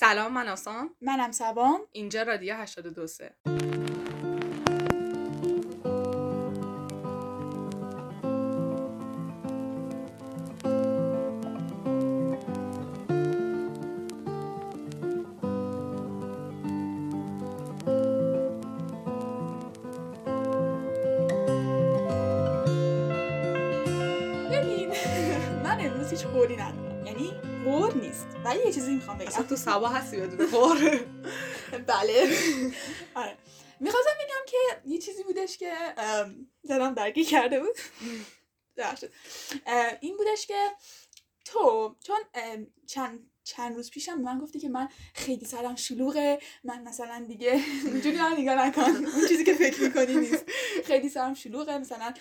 سلام من آسان منم سبان اینجا رادیو 82 بگم تو سبا هستی بدون قوره بله. آره. می‌خواستم بگم که یه چیزی بودش که ام، دلم درگیر کرده بود. این بودش که تو چون چند چند روز پیشم به من گفتی که من خیلی سرم شلوغه من مثلا دیگه اینجوری من نگاه نکن. اون چیزی که فکر می‌کنی نیست. خیلی سرم شلوغه مثلا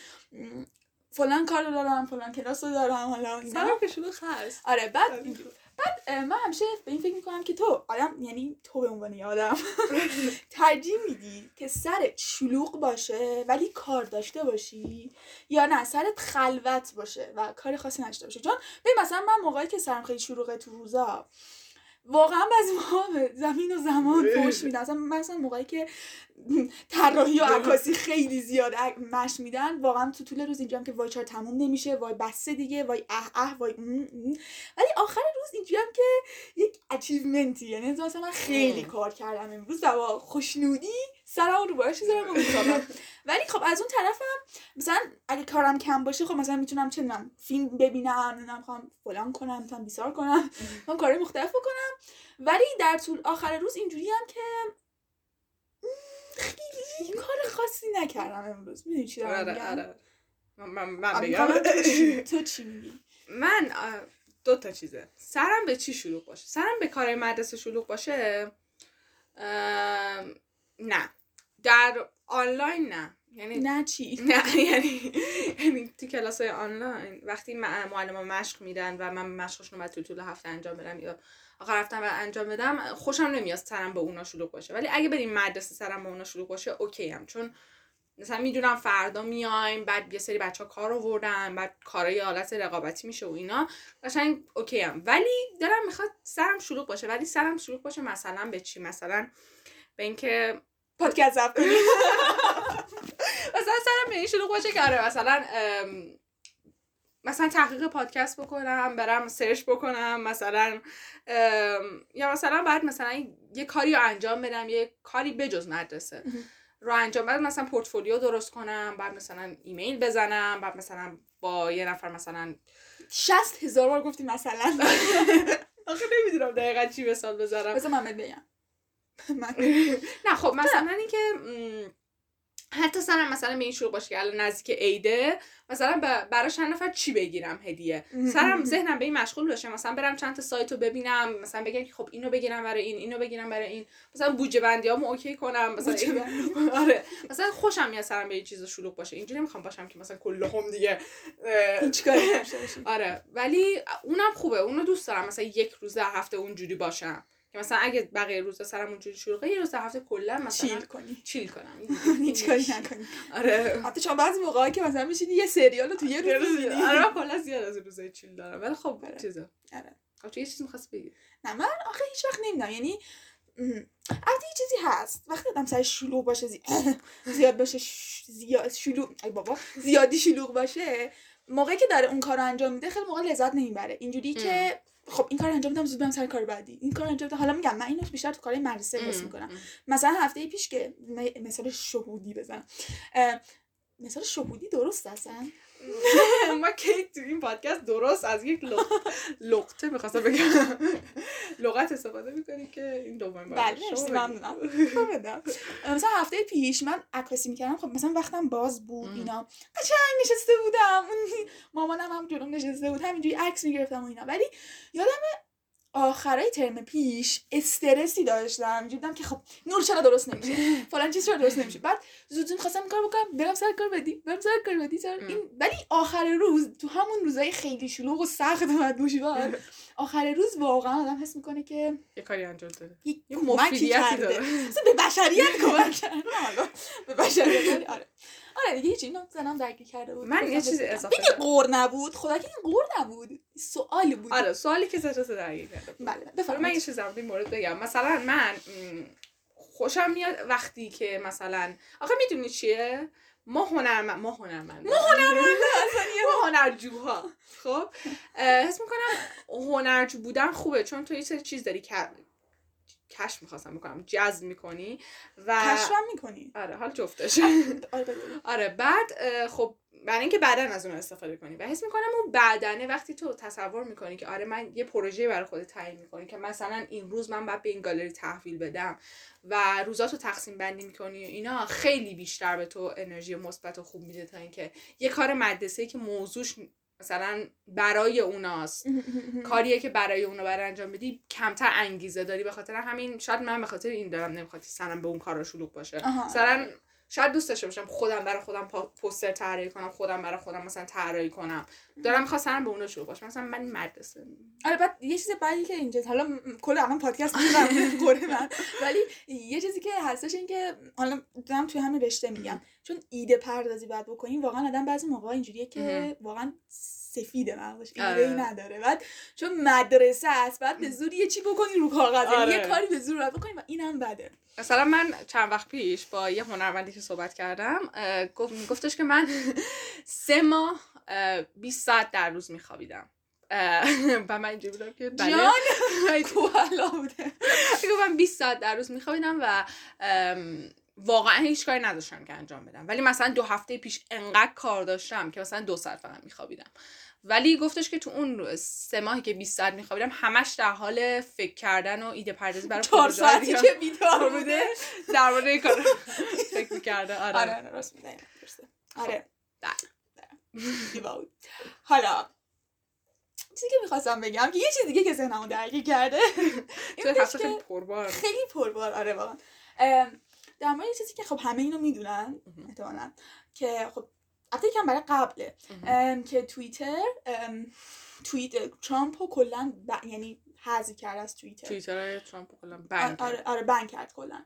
فلان کار رو دارم فلان کلاس رو دارم حالا سلام که شلوغ هست. آره بعد اینجور. بعد من همیشه به این فکر می‌کنم که تو آدم یعنی تو به عنوان آدم ترجیح میدی که سرت شلوغ باشه ولی کار داشته باشی یا نه سرت خلوت باشه و کار خاصی نداشته باشه چون ببین مثلا من موقعی که سرم خیلی شلوغه تو روزا واقعا بعضی موقع به زمین و زمان فوش میدن. مثلا مثلا موقعی که طراحی و عکاسی خیلی زیاد مش میدن واقعا تو طول روز اینجام که وای چرا تموم نمیشه وای بسته دیگه وای اه اه وای ام ام. ولی آخر روز اینجوری که یک اچیومنتی یعنی مثلا من خیلی. کار کردم امروز و با خوشنودی سرم رو باش می‌ذارم و میخوابم. ولی خب از اون طرفم مثلا اگه کارم کم باشه خب مثلا می‌تونم چه می‌دونم فیلم ببینم نمی‌دونم خواهم فلان کنم می‌تونم بیسار کنم می‌تونم کارهای مختلف بکنم. ولی در طول آخر روز اینجوری هم که خیلی کار خاصی نکردم امروز. می‌دونی چی دارم آره آره. من, من, من آه، بگم. تو چی- میگی؟ من دو تا چیزه. سرم به چی شلوغ باشه؟ سرم به کارهای مدرسه شلوغ باشه؟ نه. در آنلاین نه. یعنی نه چی؟ نه یعنی یعنی تو کلاس های آنلاین وقتی معلم مشق میدن و من مشقشون رو باید تو طول هفته انجام بدم یا آخر هفته باید انجام بدم خوشم نمیاد سرم به اونا شلوغ باشه. ولی اگه بریم مدرسه سرم به اونا شلوغ باشه اوکی هم چون مثلا می‌دونم فردا میایم بعد یه سری بچه ها کار آوردن بعد کارای حالت رقابتی میشه و اینا قشنگ اوکی هم ولی دلم می‌خواد سرم شلوغ باشه. ولی سرم شلوغ باشه مثلا به چی؟ مثلا به اینکه پادکست ضبط کنی مثلا سرم به این شلوغ باشه که آره مثلا مثلا تحقیق پادکست بکنم برم سرچ بکنم مثلا یا مثلا بعد مثلا یه کاری رو انجام بدم یه کاری بجز مدرسه. رو انجام بعد مثلا پورتفولیو درست کنم بعد مثلا ایمیل بزنم بعد مثلا با یه نفر مثلا شست هزار بار گفتی مثلا. آخه نمی‌دونم دقیقا چی مثال بذارم بذار من بگم. نه خب مثلا اینکه حتی سرم مثلا به این شروع باشه که الان نزدیک عیده مثلا برای چند نفر چی بگیرم هدیه. سرم ذهنم به این مشغول باشه مثلا برم چند تا سایت رو ببینم مثلا بگم که خب اینو بگیرم برای این اینو بگیرم برای این. مثلا بودجه بندیامو اوکی کنم مثلا این- آره. مثلا خوشم میاد سرم به این چیزا شلوغ باشه. اینجوری می‌خوام باشم که مثلا کلهم دیگه هیچ کاری باشی. آره. ولی اونم خوبه. اونو دوست دارم مثلا یک روز در هفته اونجوری باشم. که مثلا اگه بقیه روزا سرم اونجوری شلوغه یه روز در هفته کلا مثلا چیل کنی. چیل کنم. هیچ کاری نکنی. آره. حتی شما بعضی موقعی که مثلا میشینی یه سریال تو یه روز. آره کلا زیاد از روزای چیل دارم. ولی خب آره. چیزا. آره. خب تو یه چیزی می‌خواست بگی. نه من آخه هیچ وقت نمی‌دونم. یعنی البته یه چیزی هست. وقتی آدم سرش شلوغ باشه زی... زیاد باشه ش... زیاد شلوغ ای بابا زیادی شلوغ باشه موقعی که داره اون کار رو انجام میده خیلی موقع لذت نمی‌بره. اینجوری که خب این کار انجام میدم زود برم سر کار بعدی. این کار انجام میدم. حالا میگم من اینو بیشتر تو کارهای مدرسه حس می‌کنم. مثلا هفته پیش که مثال شهودی بزنم. مثال شهودی درست اصلا ما کی تو این پادکست درست از یک لق- لقطه می‌خواستم بگم. لغت استفاده می‌کنی که این دومین بار بله مرسی ممنونم. مثلا هفته پیش من عکاسی می‌کردم. خب مثلا وقتم باز بود. اینا. قشنگ نشسته بودم. مامانم هم جلوم نشسته بود. همینجوری عکس می‌گرفتم و اینا. ولی یادم آخرای ترم پیش استرسی داشتم. بودم که خب نور چرا درست نمیشه؟ فلان چیز چرا درست نمیشه؟ بعد زود زود خواستم کار بکنم برم سر کار بدی برم سر کار بدی سر این ولی آخر روز تو همون روزای خیلی شلوغ و سخت و دشوار آخر روز واقعا آدم حس می‌کنه که یه کاری انجام داده. یه کمکی مفیدیتی کرده. داره. به بشریت کمک کرده. به بشریت آره. آره دیگه هیچی اینو زنم درگیر کرده بود. من یه گفتم چیزی بگم. اضافه بگی قور نبود. خدا که این قور نبود سوال بود. آره سوالی که زجاج درگیر کرده. بله بفرمایید من یه چیز در مورد بگم. مثلا من خوشم میاد وقتی که مثلا آخه می‌دونی چیه؟ ما هنرمند ما هنرمند ما ما هنرجوها. خب حس می‌کنم هنرجو بودن خوبه چون تو یه سری چیز داری که کشف می‌خواستم بکنم جذب می‌کنی و کشفم می‌کنی آره حال جفتش آره بگو. آره بعد خب برای اینکه بعدا از اون استفاده کنی و حس می‌کنم اون بعدنه وقتی تو تصور می‌کنی که آره من یه پروژه برای خودت تعیین می‌کنی که مثلا این روز من باید به این گالری تحویل بدم و روزاتو تقسیم بندی می‌کنی و اینا خیلی بیشتر به تو انرژی مثبت و خوب میده تا اینکه یه کار مدرسه که موضوعش مثلا برای اوناست. کاریه که برای اونو برای انجام بدی کمتر انگیزه داری. به خاطر همین شاید من به خاطر این دارم نمی‌خواد سرم به اون کارا شلوغ باشه. مثلا شاید دوست داشته باشم خودم برای خودم پوستر طراحی کنم خودم برای خودم مثلا طراحی کنم. دارم می‌خواد سرم به اون شروع باشه مثلا من مدرسه. آره بعد یه چیز بعدی که اینجا حالا کل الان پادکست می‌دونم قره من ولی یه چیزی که هستش این که حالا دارم توی همین رشته میگم. چون ایده پردازی باید بکنیم واقعا آدم بعضی موقع اینجوریه که واقعا سفیده مغزش ایده ای آره. نداره. بعد چون مدرسه است بعد به زور یه چی بکنی رو کاغذ یعنی یه آره. کاری به زور بکنی و اینم بده. مثلا من چند وقت پیش با یه هنرمندی که صحبت کردم گفتش که من سه ماه اه، 20 ساعت در روز میخوابیدم. و من اینجوری بودم که بله. جان! کوالا بوده. من 20 ساعت در روز میخوابیدم و واقعا هیچ کاری نداشتم که انجام بدم. ولی مثلا دو هفته پیش انقدر کار داشتم که مثلا دو ساعت فقط میخوابیدم. ولی گفتش که تو اون سه ماهی که 20 ساعت میخوابیدم همش در حال فکر کردن و ایده پردازی برای چهار ساعتی که بیدار بوده. در مورد این کار فکر می‌کرده. آره, آره آره راست میگی. درسته. آره. بله. حالا چیزی که می‌خواستم بگم که یه چیز دیگه که ذهنمو درگیر کرده. خیلی پربار. خیلی پربار. آره واقعا. در مورد چیزی که خب همه اینو می‌دونن. احتمالاً که خب البته یکم برای قبله. که توییتر توییت ترامپ رو کلا ب- یعنی حذف کرد از توییتر. توییتر ترامپ کلا بند آره. آره بند کرد کلا.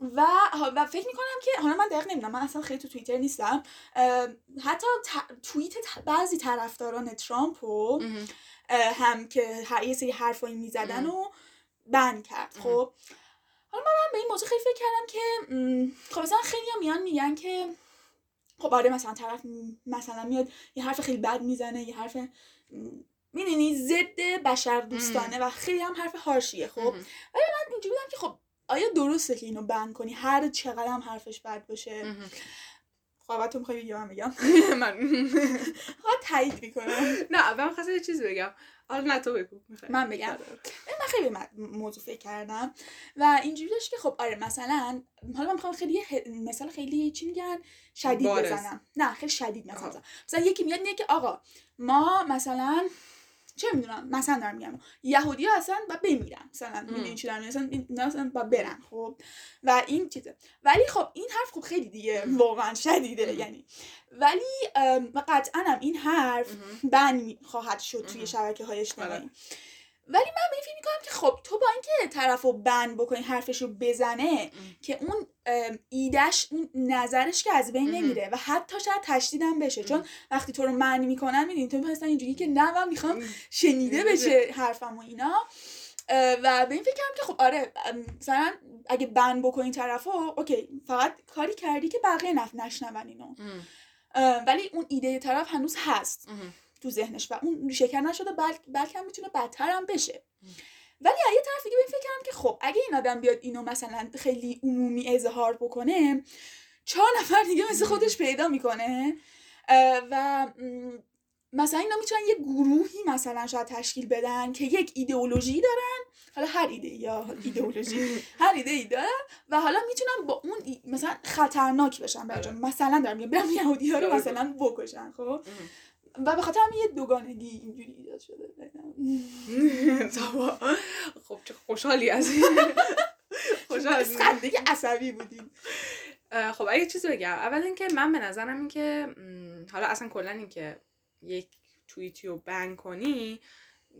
و و فکر می‌کنم که حالا من دقیق نمی‌دونم من اصلا خیلی تو توییتر نیستم. حتی ت- توییت ت- بعضی طرفداران ترامپ رو هم که یه سری حرفایی می‌زدن. و بند کرد. خب. حالا من به این موضوع خیلی فکر کردم که خب مثلا خیلی میان میگن که خب آره مثلا طرف مثلا میاد یه حرف خیلی بد می‌زنه یه حرف می‌دونی ضد بشر دوستانه و خیلی هم حرف هارشیه خب؟ مهم. من اینجوری بودم که خب آیا درسته که اینو بند کنی؟ هر چقدر هم حرفش بد باشه. خب تو می‌خوای بگی من بگم. من خب تایید می‌کنم نه من خواستم یه چیز بگم. حالا نه تو بگو. من بگم. آره. من خیلی موضوع فکر کردم و اینجوری داشت که خب آره مثلا حالا من می‌خوام خیلی مثلا خیلی چی میگن شدید بارز. بزنم نه خیلی شدید مثلا. بزنم. مثلا یکی میاد میگه که آقا ما مثلا چه می‌دونم مثلا دارم میگم یهودی ها اصلا باید بمیرن مثلا می‌دونی چی دارم؟ مثلا اینا اصلا باید برن خب و این چیزه ولی خب این حرف خب خیلی دیگه. واقعا شدیده. یعنی ولی قطعا هم این حرف. بن خواهد شد توی. شبکه های اجتماعی آره. ولی من به این فکر می‌کنم که خب تو با اینکه طرف رو بند بکنی حرفش رو بزنه ام. که اون ام، ایدش اون نظرش که از بین. نمیره و حتی شاید تشدیدم بشه چون مهم. وقتی تو رو معنی می‌کنن می‌دونی تو می‌خواستن اینجوری که نه من می‌خوام شنیده بشه حرفم و اینا و به این فکرم که خب آره ام، مثلا اگه بند بکنی طرف رو اوکی فقط کاری کردی که بقیه نف نشنون اینو ولی اون ایده طرف هنوز هست. تو ذهنش و اون شکر نشده بل... بلکه هم می‌تونه بدتر هم بشه. ولی از یه طرف دیگه به این فکر کردم که خب اگه این آدم بیاد اینو مثلا خیلی عمومی اظهار بکنه چهار نفر دیگه مثل. خودش پیدا می‌کنه و مثلا اینا می‌تونن یه گروهی مثلا شاید تشکیل بدن که یک ایدئولوژی دارن حالا هر ایده یا ایدئولوژی هر ایده ای دارن و حالا می‌تونن با اون مثلا خطرناک بشن برای آره. مثلا دارم میگم برم یهودی ها رو. مثلا بکشن خب. و به خاطر همین یه دوگانگی اینجوری ایجاد شده. خب چه خوشحالی از این خوشحال. خنده عصبی بودیم خب اگه چیزی بگم اول اینکه من به نظرم این که م، حالا اصلا کلا این که یک توییتی رو بن کنی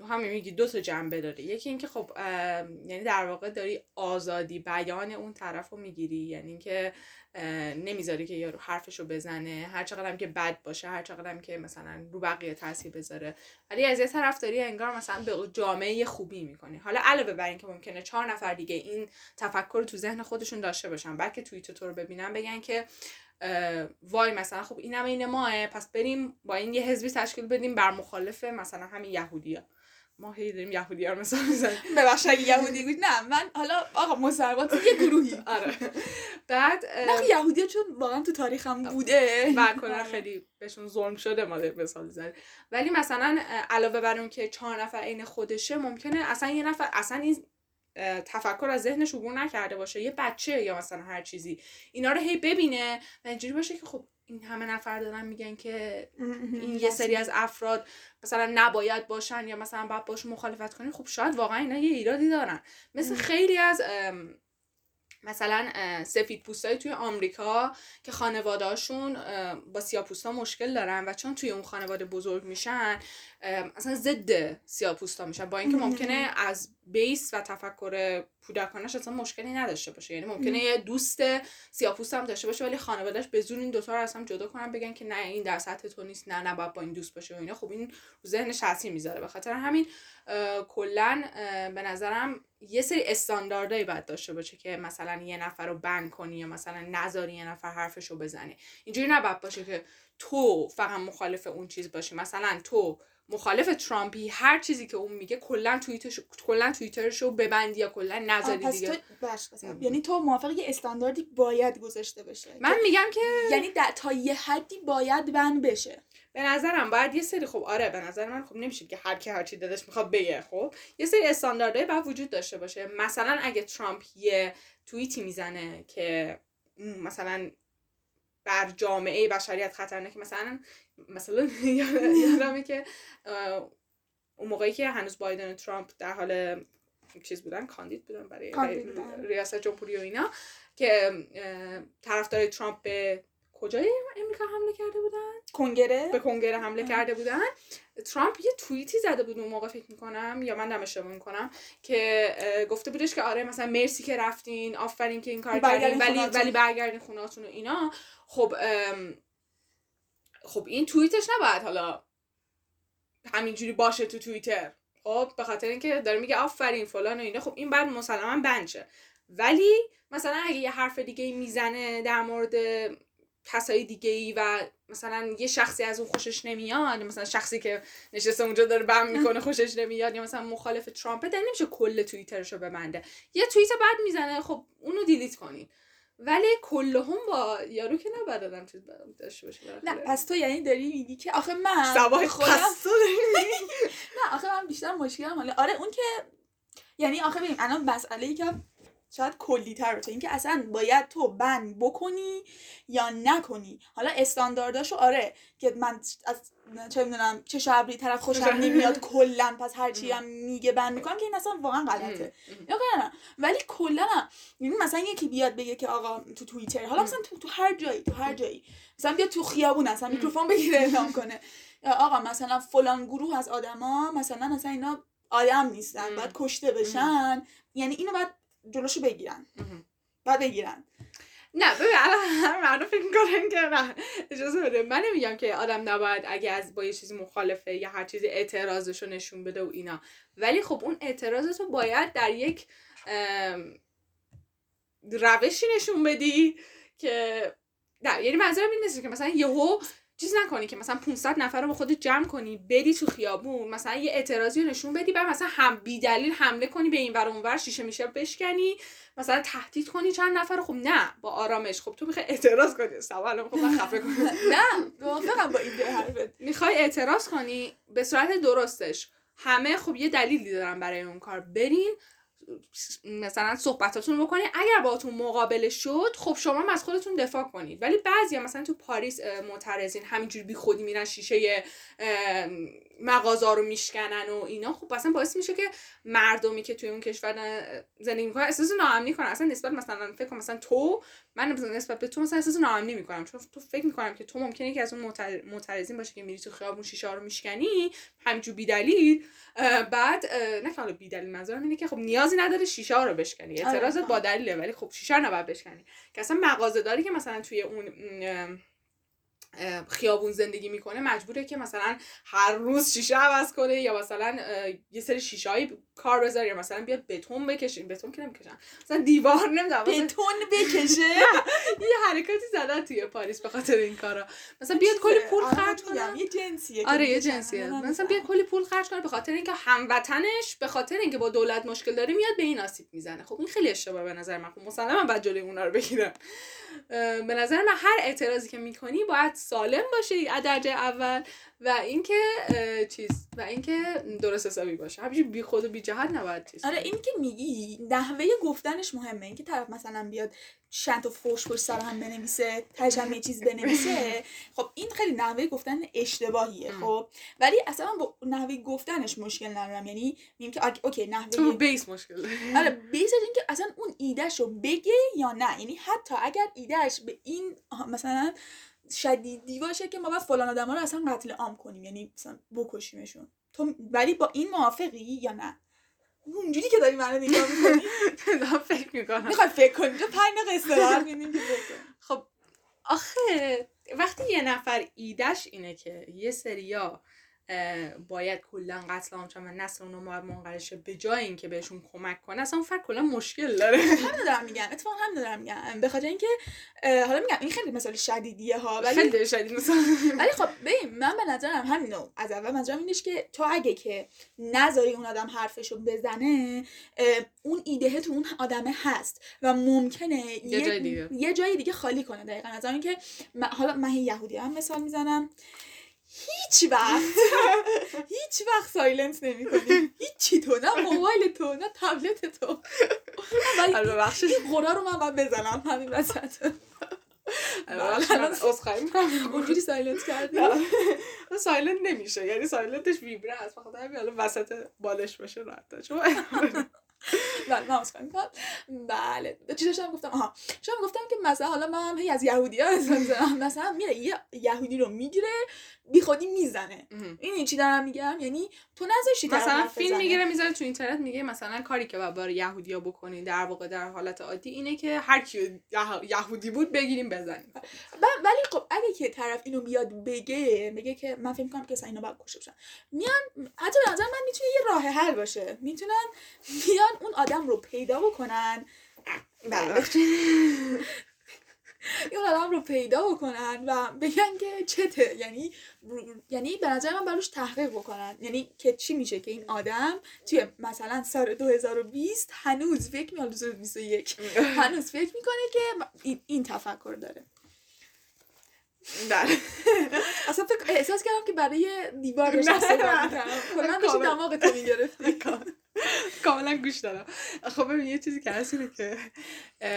همین میگی دو تا جنبه داره یکی اینکه خب یعنی در واقع داری آزادی بیان اون طرف رو می‌گیری. یعنی اینکه نمی‌ذاری که یارو حرفشو بزنه. هر چقدر که بد باشه هر چقدر که مثلا رو بقیه تاثیر بذاره. ولی از یه طرف داری انگار مثلا به جامعه خوبی می‌کنی. حالا علاوه بر اینکه ممکنه چهار نفر دیگه این تفکر تو ذهن خودشون داشته باشن بلکه توییت تو رو ببینن بگن که وای مثلا خب اینم این ماه پس بریم با این یه حزبی تشکیل بدیم بر مخالف مثلا همین یهودیا ما هی داریم یهودی ها مثلا می‌زنیم. ببخش اگه یهودی بود نه من حالا آقا مسلمان یه گروهی. آره. بعد نه یهودی چون واقعا تو تاریخم بوده. و کلا خیلی بهشون ظلم شده ما مثال زدیم ولی مثلا علاوه بر اون که چهار نفر عین خودشه ممکنه اصلا یه نفر اصلا این تفکر از ذهنش عبور نکرده باشه. یه بچه یا مثلا هر چیزی. اینا رو هی ببینه و اینجوری باشه که خب این همه نفر دارن میگن که این یه سری از افراد مثلا نباید باشن یا مثلا باید باش مخالفت کنی خب شاید واقعا اینا یه ایرادی دارن. مثل خیلی از مثلا سفید پوستای توی آمریکا که خانوادهاشون با سیاپوستا مشکل دارن و چون توی اون خانواده بزرگ میشن اصلا ضد سیاپوستا میشن. با اینکه ممکنه از بیس و تفکر کودکانش اصلا مشکلی نداشته باشه. یعنی ممکنه یه دوست سیاپوست هم داشته باشه ولی خانوادهش به زور این دوتا رو از هم جدا کنن بگن که نه این در سطح تو نیست نه نه باید با این دوست باشه و اینا. خب این رو ذهنش تاثیر می‌ذاره. به خاطر همین کلا به نظرم یه سری استانداردهایی باید داشته باشه که مثلا یه نفر رو بند کنی یا مثلا نذاری یه نفر حرفش رو بزنه. اینجوری نباید باشه که تو فقط مخالف اون چیز باشی. مثلا تو مخالف ترامپی هر چیزی که اون میگه کلا توییتش کلا توییترش رو ببندی یا کلا نذاری دیگه. تو یعنی تو موافق یه استانداردی باید گذاشته بشه. من میگم که یعنی تا یه حدی باید بند بشه. به نظرم باید یه سری خب آره به نظر من خب نمیشه که هر کی هر چی دلش می‌خواد بگه خب؟ یه سری استانداردهای باید وجود داشته باشه. مثلا اگه ترامپ یه توییتی می‌زنه که مثلا بر جامعه بشریت خطرناک مثلا مثلا یادمه که اون موقعی که هنوز بایدن و ترامپ در حال چیز بودن کاندید بودن برای, ریاست جمهوری و اینا که طرفدار ترامپ به کجای امریکا حمله کرده بودن؟ کنگره؟ به کنگره حمله کرده بودن. ترامپ یه توییتی زده بود اون موقع فکر می‌کنم یا من دم اشتباه می‌کنم که گفته بودش که آره مثلا مرسی که رفتین آفرین که این کار کردین ولی ولی برگردین خونهاتون و اینا. خب خب این توییتش نباید حالا همینجوری باشه تو توییتر. خب به خاطر اینکه داره میگه آفرین فلان و اینا. خب این بعد مسلما بنشه ولی مثلا اگه یه حرف دیگه می‌زنه در مورد کسای دیگه ای و مثلا یه شخصی از اون خوشش نمیاد مثلا شخصی که نشسته اونجا داره بم می‌کنه خوشش نمیاد یا مثلا مخالف ترامپ ده نمیشه کل توییترشو ببنده. یه توییت بعد می‌زنه خب اونو دیلیت کنین. ولی کلهم با یارو که نباید آدم چیز داشته باشه نه پس تو یعنی داری میگی که آخه من خودم پس تو نه آخه من بیشتر مشکلم حالا. آره اون که یعنی آخه ببین الان مسئله ای که شاید کلی تر باشه. اینکه اصلا باید تو بند بکنی یا نکنی. حالا استاندارداشو آره که من از چه می‌دونم چه شبری طرف خوشم نمیاد کلا پس هر چی هم میگه بند می‌کنم که این اصلا واقعا غلطه. یا نه. ولی کلا یعنی مثلا یکی بیاد بگه که آقا تو توییتر حالا مثلا تو, تو هر جایی تو هر جایی. مثلا بیاد تو خیابون اصلا میکروفون بگیره اعلام کنه. آقا مثلا فلان گروه از آدما مثلا مثلا اینا آدم نیستن باید کشته بشن. یعنی اینو باید جلوشو بگیرن. بعد بگیرن. نه ببین الان مردم فکر می‌کنن که نه اجازه بده. من نمیگم که آدم نباید اگه از با یه چیزی مخالفه یا هر چیزی اعتراضشو نشون بده و اینا. ولی خب اون اعتراضتو باید در یک روشی نشون بدی که نه یعنی منظورم این نیست که مثلا یهو چیز نکنی که مثلا 500 نفر رو با خودت جمع کنی بری تو خیابون مثلا یه اعتراضی رو نشون بدی بعد مثلا هم بی دلیل حمله کنی به این ور اونور شیشه میشه بشکنی مثلا تهدید کنی چند نفر خب نه با آرامش. خب تو می‌خوای اعتراض کنی. سوال خب من خفه کنم. نه موافقم با این حرفت می‌خوای اعتراض کنی به صورت درستش. همه خب یه دلیلی دارن برای اون کار. برین مثلا صحبتاتون بکنید اگر باهاتون مقابله شد خب شما از خودتون دفاع کنید. ولی بعضی مثلا تو پاریس معترضین همینجوری بی خودی میرن شیشه مغازا رو میشکنن و اینا. خب اصلا باعث میشه که مردمی که توی اون کشور زندگی می‌کنن احساس ناامنی کنن. اصلا نسبت مثلا فکر کنم مثلا تو من نسبت به تو مثلا احساس ناامنی می‌کنم. چون تو فکر می‌کنم که تو ممکنه که از اون معترضین باشه که میری تو خیابون شیشه رو میشکنی. همینجور بیدلیل. بعد نه که حالا بیدلیل منظورم اینه که خب نیازی نداره شیشه رو بشکنی. آره، اعتراضت با دلیله ولی خب شیشه رو نباید بشکنی. که اصلا مغازه داری که مثلا توی اون خیابون زندگی می‌کنه مجبوره که مثلا هر روز شیشه عوض کنه یا مثلا یه سری شیشه کار بذاره یا مثلا بیاد بتون بکشین بتون که نمی‌کشن. مثلا دیوار نمی‌دونم بتون بکشه؟ یه حرکاتی زدن توی پاریس به خاطر این کارا. مثلا بیاد کلی پول آره، خرج کنه. یه جنسیه آره یه جنسیه. مثلا بیاد کلی پول خرج کنه به خاطر اینکه هموطنش به خاطر اینکه با دولت مشکل داره میاد به این آسیب می‌زنه. خب این خیلی اشتباه به نظر من. خب مسلما بعد جلوی اونا رو بگیرم به نظر من هر اعتراضی که می‌کنی باید سالم باشه درجه اول. و اینکه چیز و اینکه درست حسابی باشه. همینجوری بی خود و بی جهت نباید چیز آره این که میگی نحوه گفتنش مهمه. اینکه طرف مثلا بیاد چند تا فوش پشت سر هم بنویسه تاش هم یه چیز بنویسه. خب این خیلی نحوه گفتن اشتباهیه خب. ولی اصلا با نحوه گفتنش مشکل ندارم. یعنی میگم که اوکی نحوه تو بیس مشکل. آره بیس اینکه اصلا اون ایدهشو بگه یا نه. یعنی حتی اگر ایدهش به این مثلا شدیدی باشه که ما باید فلان آدم رو اصلا قتل عام کنیم یعنی مثلا بکشیمشون. تو ولی با این موافقی یا نه؟ اونجوری که داری منو نگاه می‌کنی؟ فکر می‌کنم. می‌خوای فکر کنی؟ تو پنج دقیقه خب آخه وقتی یه نفر ایدش اینه که یه سریا باید کلا قتل عام و نسل اونو باید منقرض به جای اینکه بهشون کمک کنه. اصلا اون فرد کلا مشکل داره. هم دارم میگم اتفاقا هم دارم میگم. به خاطر اینکه حالا میگم این خیلی مثال شدیدیه ها ولی خیلی شدید مثلا ولی خب ببین من به نظرم همینو از اول منظورم اینش که تو اگه که نذاری اون آدم حرفشو بزنه اون ایده تو اون آدمه هست و ممکنه یه, جای دیگه. یه جای دیگه خالی کنه. دقیقا از اینکه حالا من یهودی هم مثال می‌زنم. هیچ وقت هیچ وقت silent نمی کنی هیچی تو نه موبایل تو نه تبلت تو. ولی این قرار رو من باید بزنم همین وسط. عذرخواهی می‌کنم. اونجوری silent کردی؟ silent نمیشه. یعنی silent ش ویبره هست فقط همین وسط بالش باشه راحت بله من می‌کنم بله. چی داشتم گفتم آها. شما گفتم که مثلا حالا من هی از یهودی ها مثلا میره یه یهودی رو می‌گیره بی خودی می‌زنه. این چی دارم میگم؟ یعنی تو نذاشتی مثلا فیلم می‌گیره می‌ذاره تو اینترنت میگه مثلا کاری که باید برای یهودیا بکنین در واقع در حالت عادی اینه که هر کی یهودی بود بگیریم بزنیم. ولی خب اگه که طرف اینو بیاد بگه میگه که من فکر می‌کنم که اینا باید کشته بشن. میان حتی به نظر من می‌تونه یه راه حل باشه. می‌تونن میان اون آدم رو پیدا بکنن. بله. اون آدم رو پیدا بکنن و بگن که چته. یعنی یعنی به نظر من براش تحقیق بکنن. یعنی که چی میشه که این آدم توی مثلا سال 2020 هنوز فکر می‌کنه 2021 هنوز فکر می‌کنه که این, این تفکر داره. بله اصلا فکر احساس کردم که برای دیوار نشسته کلا داشتی دماغ تو می‌گرفتی کاملا گوش دارم خب ببین یه چیزی که هست که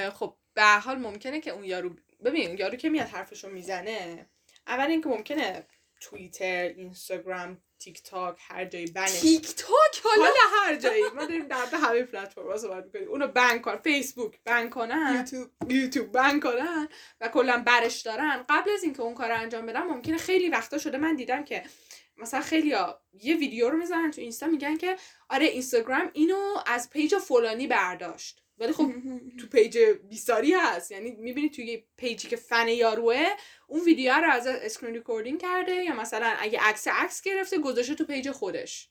خب به حال ممکنه که اون یارو ببین یارو که میاد حرفشو می‌زنه اول اینکه ممکنه توییتر اینستاگرام تیک تاک هر جایی بنه تیک تاک حالا هر جایی. ما داریم در همه پلتفرم صحبت می‌کنیم. اونو بن کن. فیسبوک بن کنن. یوتیوب. یوتیوب بن کنن و کلا برش دارن. قبل از اینکه اون کار انجام بدن ممکنه خیلی وقتا شده من دیدم که مثلا خیلی یه ویدیو رو می‌زنن تو اینستا میگن که آره اینستاگرام اینو از page فلانی برداشت. ولی خب تو page بیساری هست. یعنی می‌بینی توی page ی که فن یاروه اون ویدیو رو از screen recording کرده یا مثلا اگه عکس عکس گرفته گذاشته تو page خودش.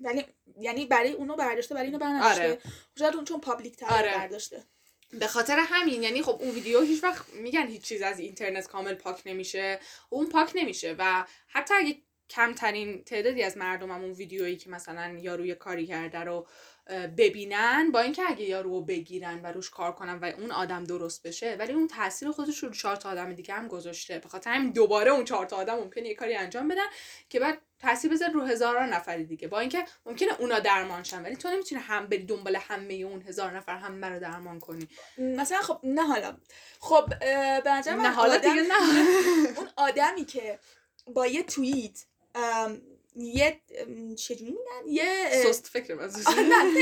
ولی یعنی برای اونو برداشته برای اینو برداشته. آره. شاید اون چون public تر آره. برداشته. به خاطر همین یعنی خب اون ویدیو هیچ وقت میگن هیچ چیز از اینترنت کامل پاک نمیشه. اون پاک نمیشه و حتی اگه کمترین تعدادی از مردم اون ویدیویی که مثلا یاروی کاری کرده رو ببینن با اینکه اگه یارو رو بگیرن و روش کار کنن و اون آدم درست بشه ولی اون تاثیر خودش رو چهار تا آدم دیگه هم گذاشته. به خاطر همین دوباره اون چهار تا آدم ممکنه یه کاری انجام بدن که بعد تاثیر بذاره رو هزاران نفر دیگه. با اینکه ممکنه اونا درمان شن ولی تو نمی‌تونی هم بری دنبال همه اون هزار نفر هم رو درمان کنی. مثلا خب نه حالا. خب به نه حالا دیگه نه. اون آدمی که با یه توییت یه چجوری میگن؟ یه سست فکر من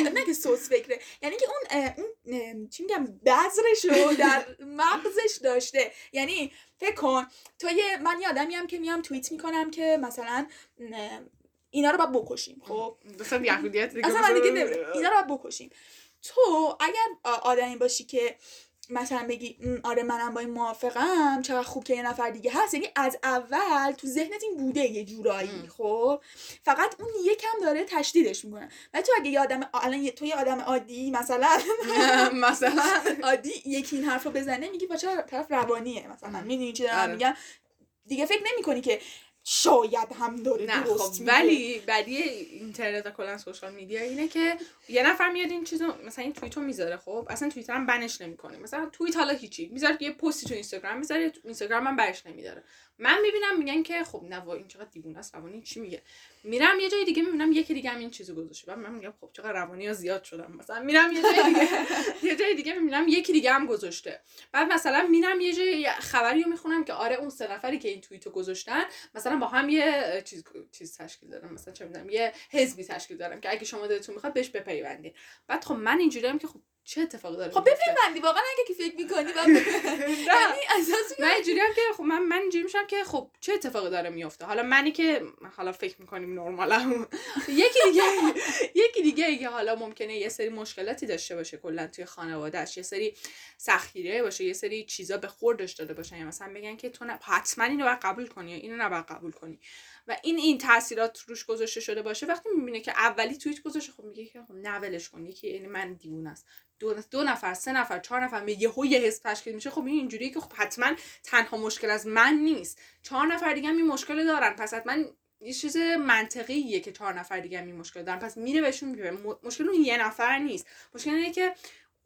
نه نه که سوس فکره. یعنی که اون اون چی میگم بذرش رو در مغزش داشته. یعنی فکر کن تو یه من یه آدمی هم که میام توییت می‌کنم که مثلا اینا رو باید بکشیم خب؟ مثلا یهودیت دیگه اصلا دیگه. اینا رو باید بکشیم. تو اگر آدمی باشی که مثلا بگی "م، آره منم با این موافقم چقدر خوب که یه نفر دیگه هست یعنی از اول تو ذهنت این بوده یه جورایی. خب فقط اون یکم داره تشدیدش می‌کنه ولی تو اگه یه آدم الان تو یه آدم عادی مثلا مثلا عادی یکی این حرف رو بزنه میگی با چه طرف روانیه مثلا. می‌دونی چی دارم آره. میگم دیگه فکر نمی کنی که شاید هم داره نه درست خب. ولی بدی اینترنت و کلا سوشال میدیا اینه که یه نفر میاد این چیزو مثلا این توییتو می‌ذاره خب؟ اصلا توییتر هم بنش نمی‌کنه. مثلا توییت حالا هیچی. می‌ذاره یه پستی تو اینستاگرام می‌ذاره تو اینستاگرام هم برش نمیداره. من می‌بینم میگن که خب نه این چقدر دیوونه است روانی چی میگه؟ میرم یه جای دیگه می‌بینم یکی دیگه هم این چیزو گذاشته. بعد من میگم خب چقدر روانی ها زیاد شدم. مثلا میرم یه جای دیگه یه جای دیگه می‌بینم یکی دیگه هم گذاشته. بعد مثلا میرم یه جای خبری رو می‌خونم که آره اون سه نفری که این توییتو گذاشتن مثلا با هم یه چیز چیز تشکیل دارم. مثلا چه می‌دونم یه حزبی تشکیل دارم که اگه شما دلتون می‌خواد بهش بپیوندید بعد خب من اینجوریم که خب چه اتفاقی داره خب؟ بپیوندی واقعا اگه که فکر می‌کنی و یعنی اساس من اینجوری هم که خب من من اینجوری میشم که خب چه اتفاقی داره میفته حالا منی که حالا فکر می‌کنیم نرمالم. یکی دیگه یکی دیگه که حالا ممکنه یه سری مشکلاتی داشته باشه کلا توی خانوادهش یه سری سختگیری باشه یه سری چیزا به خوردش داده باشن. یا مثلا بگن که تو حتما اینو باید قبول کنی اینو نباید قبول کنی. و این این تاثیرات روش گذاشته شده باشه. وقتی می‌بینه که اولی توییت گذاشته خب میگه که خب نه ولش کن. یکی یعنی من دیوونه است. دو, دو نفر سه نفر چهار نفر یه یهو یه حس تشکیل میشه. خب این اینجوریه که خب حتما تنها مشکل از من نیست. چهار نفر دیگه هم این مشکل دارن. پس حتما یه چیز منطقیه که چهار نفر دیگه هم مشکل دارن. پس میره بهشون میگه. مشکل اون یه نفر نیست. مشکل اینه که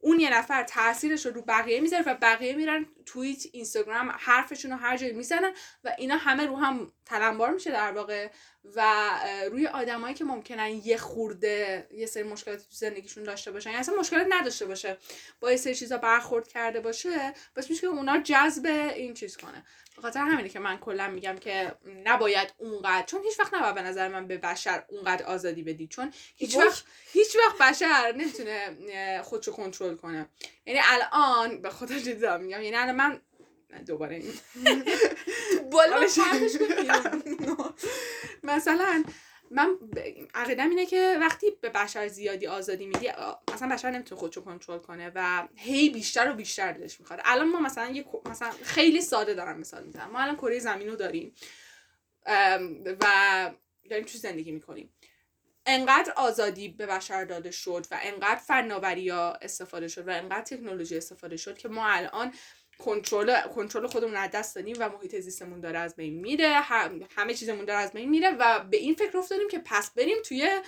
اون یه نفر تاثیرش رو رو بقیه می‌ذاره و بقیه میرن توییت اینستاگرام حرفشون رو هر جایی می‌زنن و اینا همه رو هم تلمبار میشه در واقع و روی آدمایی که ممکنن یه خورده یه سری مشکلاتی تو زندگیشون داشته باشن. یا اصلا مشکلات نداشته باشه با یه سری چیزا برخورد کرده باشه بس میشه که اونا جذب این چیز کنه. خاطر همینه که من کلا میگم که نباید اونقدر چون هیچ وقت نباید به نظر من به بشر اونقدر آزادی بدی چون هیچ. وقت هیچ وقت بشر نمی‌تونه خودشو کنترل کنه یعنی الان به خدا دارم میگم یعنی الان من دوباره این بالا. مثلا من عقیدم اینه که وقتی به بشر زیادی آزادی میدی مثلا بشر نمی‌تونه خودشو کنترل کنه و هی بیشتر و بیشتر دلش می‌خواد. الان ما مثلا یه مثلا خیلی ساده دارم مثال می‌زنم. ما الان کره زمین رو داریم و داریم تو زندگی می‌کنیم. انقدر آزادی به بشر داده شد و انقدر فناوری استفاده شد و انقدر تکنولوژی استفاده شد که ما الان کنترل کنترل خودمون از دست دادیم و محیط زیستمون داره از بین میره هم- همه چیزمون داره از بین میره و به این فکر افتادیم که پس بریم توی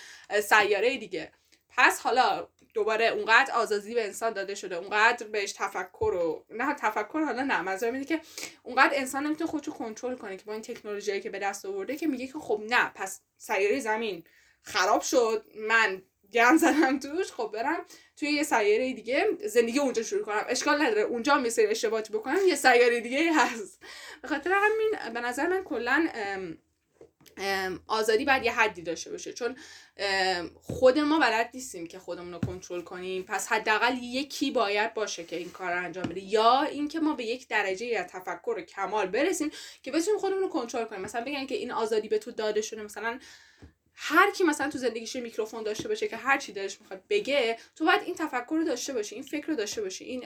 سیاره دیگه. پس حالا دوباره اونقدر آزادی به انسان داده شده اونقدر بهش تفکر و نه تفکر حالا نه منظورم اینه که اونقدر انسان نمی‌تونه خودشو کنترل کنه که با این تکنولوژی که به دست آورده که میگه که خب نه پس سیاره زمین خراب شد من گند زدم توش خب برم توی یه سیاره دیگه. زندگی اونجا شروع کنم. اشکال نداره. اونجا هم یه سری اشتباهاتی بکنم یه سیاره دیگه هست. به خاطر همین به نظر من کلا آزادی باید یه حدی داشته باشه. چون خود ما بلد نیستیم که خودمون رو کنترل کنیم. پس حداقل یکی باید باشه که این کار رو انجام بده. یا اینکه ما به یک درجه از تفکر و کمال برسیم که بتونیم خودمون رو کنترل کنیم. مثلا بگن که این آزادی به تو داده شده. مثلا هر کی مثلا تو زندگیش میکروفون داشته باشه که هر چی دلش می‌خواد بگه تو باید این تفکر رو داشته باشی این فکر رو داشته باشی این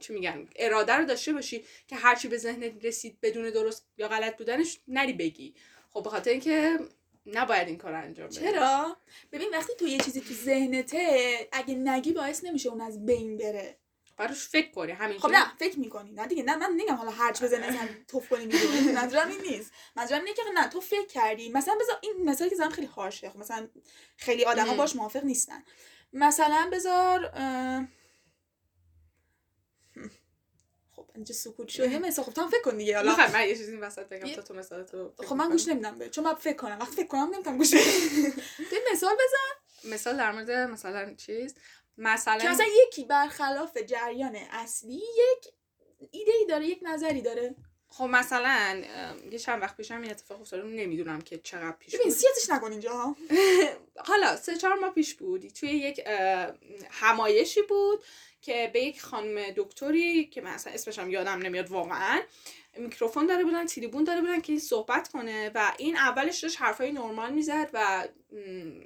چی میگن اراده رو داشته باشی که هر چی به ذهنت رسید بدون درست یا غلط بودنش نری بگی. خب به خاطر اینکه نباید این کار انجام بدی. چرا؟ ببین وقتی تو یه چیزی تو ذهنته اگه نگی باعث نمیشه اون از بین بره. براش فکر کنی همین خب نه فکر می‌کنی. نه دیگه نه من نمیگم حالا هرچ بزنه مثلا توف کنی منظورم این نیست. منظورم اینه که نه تو فکر کردی. مثلا بذار این مثالی که زدم خیلی هاشه. خب مثلا خیلی آدما. باش موافق نیستن. مثلا بذار. خب اینجا سکوت شد یه مثال. خب تو هم فکر کن دیگه حالا. حالا من یه چیزی وسط بگم تا تو مثلا تو خب من. گوش نمیدم به چون من فکر کنم. وقتی فکر کنم نمی‌تونم گوش بدم. تو مثال بزن مثال در مورد مثلا چیز. که مثلا مثلا یکی برخلاف جریان اصلی یک ایده ای داره یک نظری داره. خب مثلا یه چند وقت پیشم این اتفاق افتاد نمی‌دونم که چقدر پیش ببین بود. سیاسش نکن اینجا. حالا سه چهار ماه پیش بود. توی یک همایشی بود که به یک خانم دکتری که من اصلا اسمش هم یادم نمیاد واقعا میکروفون داره بودن تریبون داره بودن که صحبت کنه و این اولش داشت حرفای نرمال می‌زد و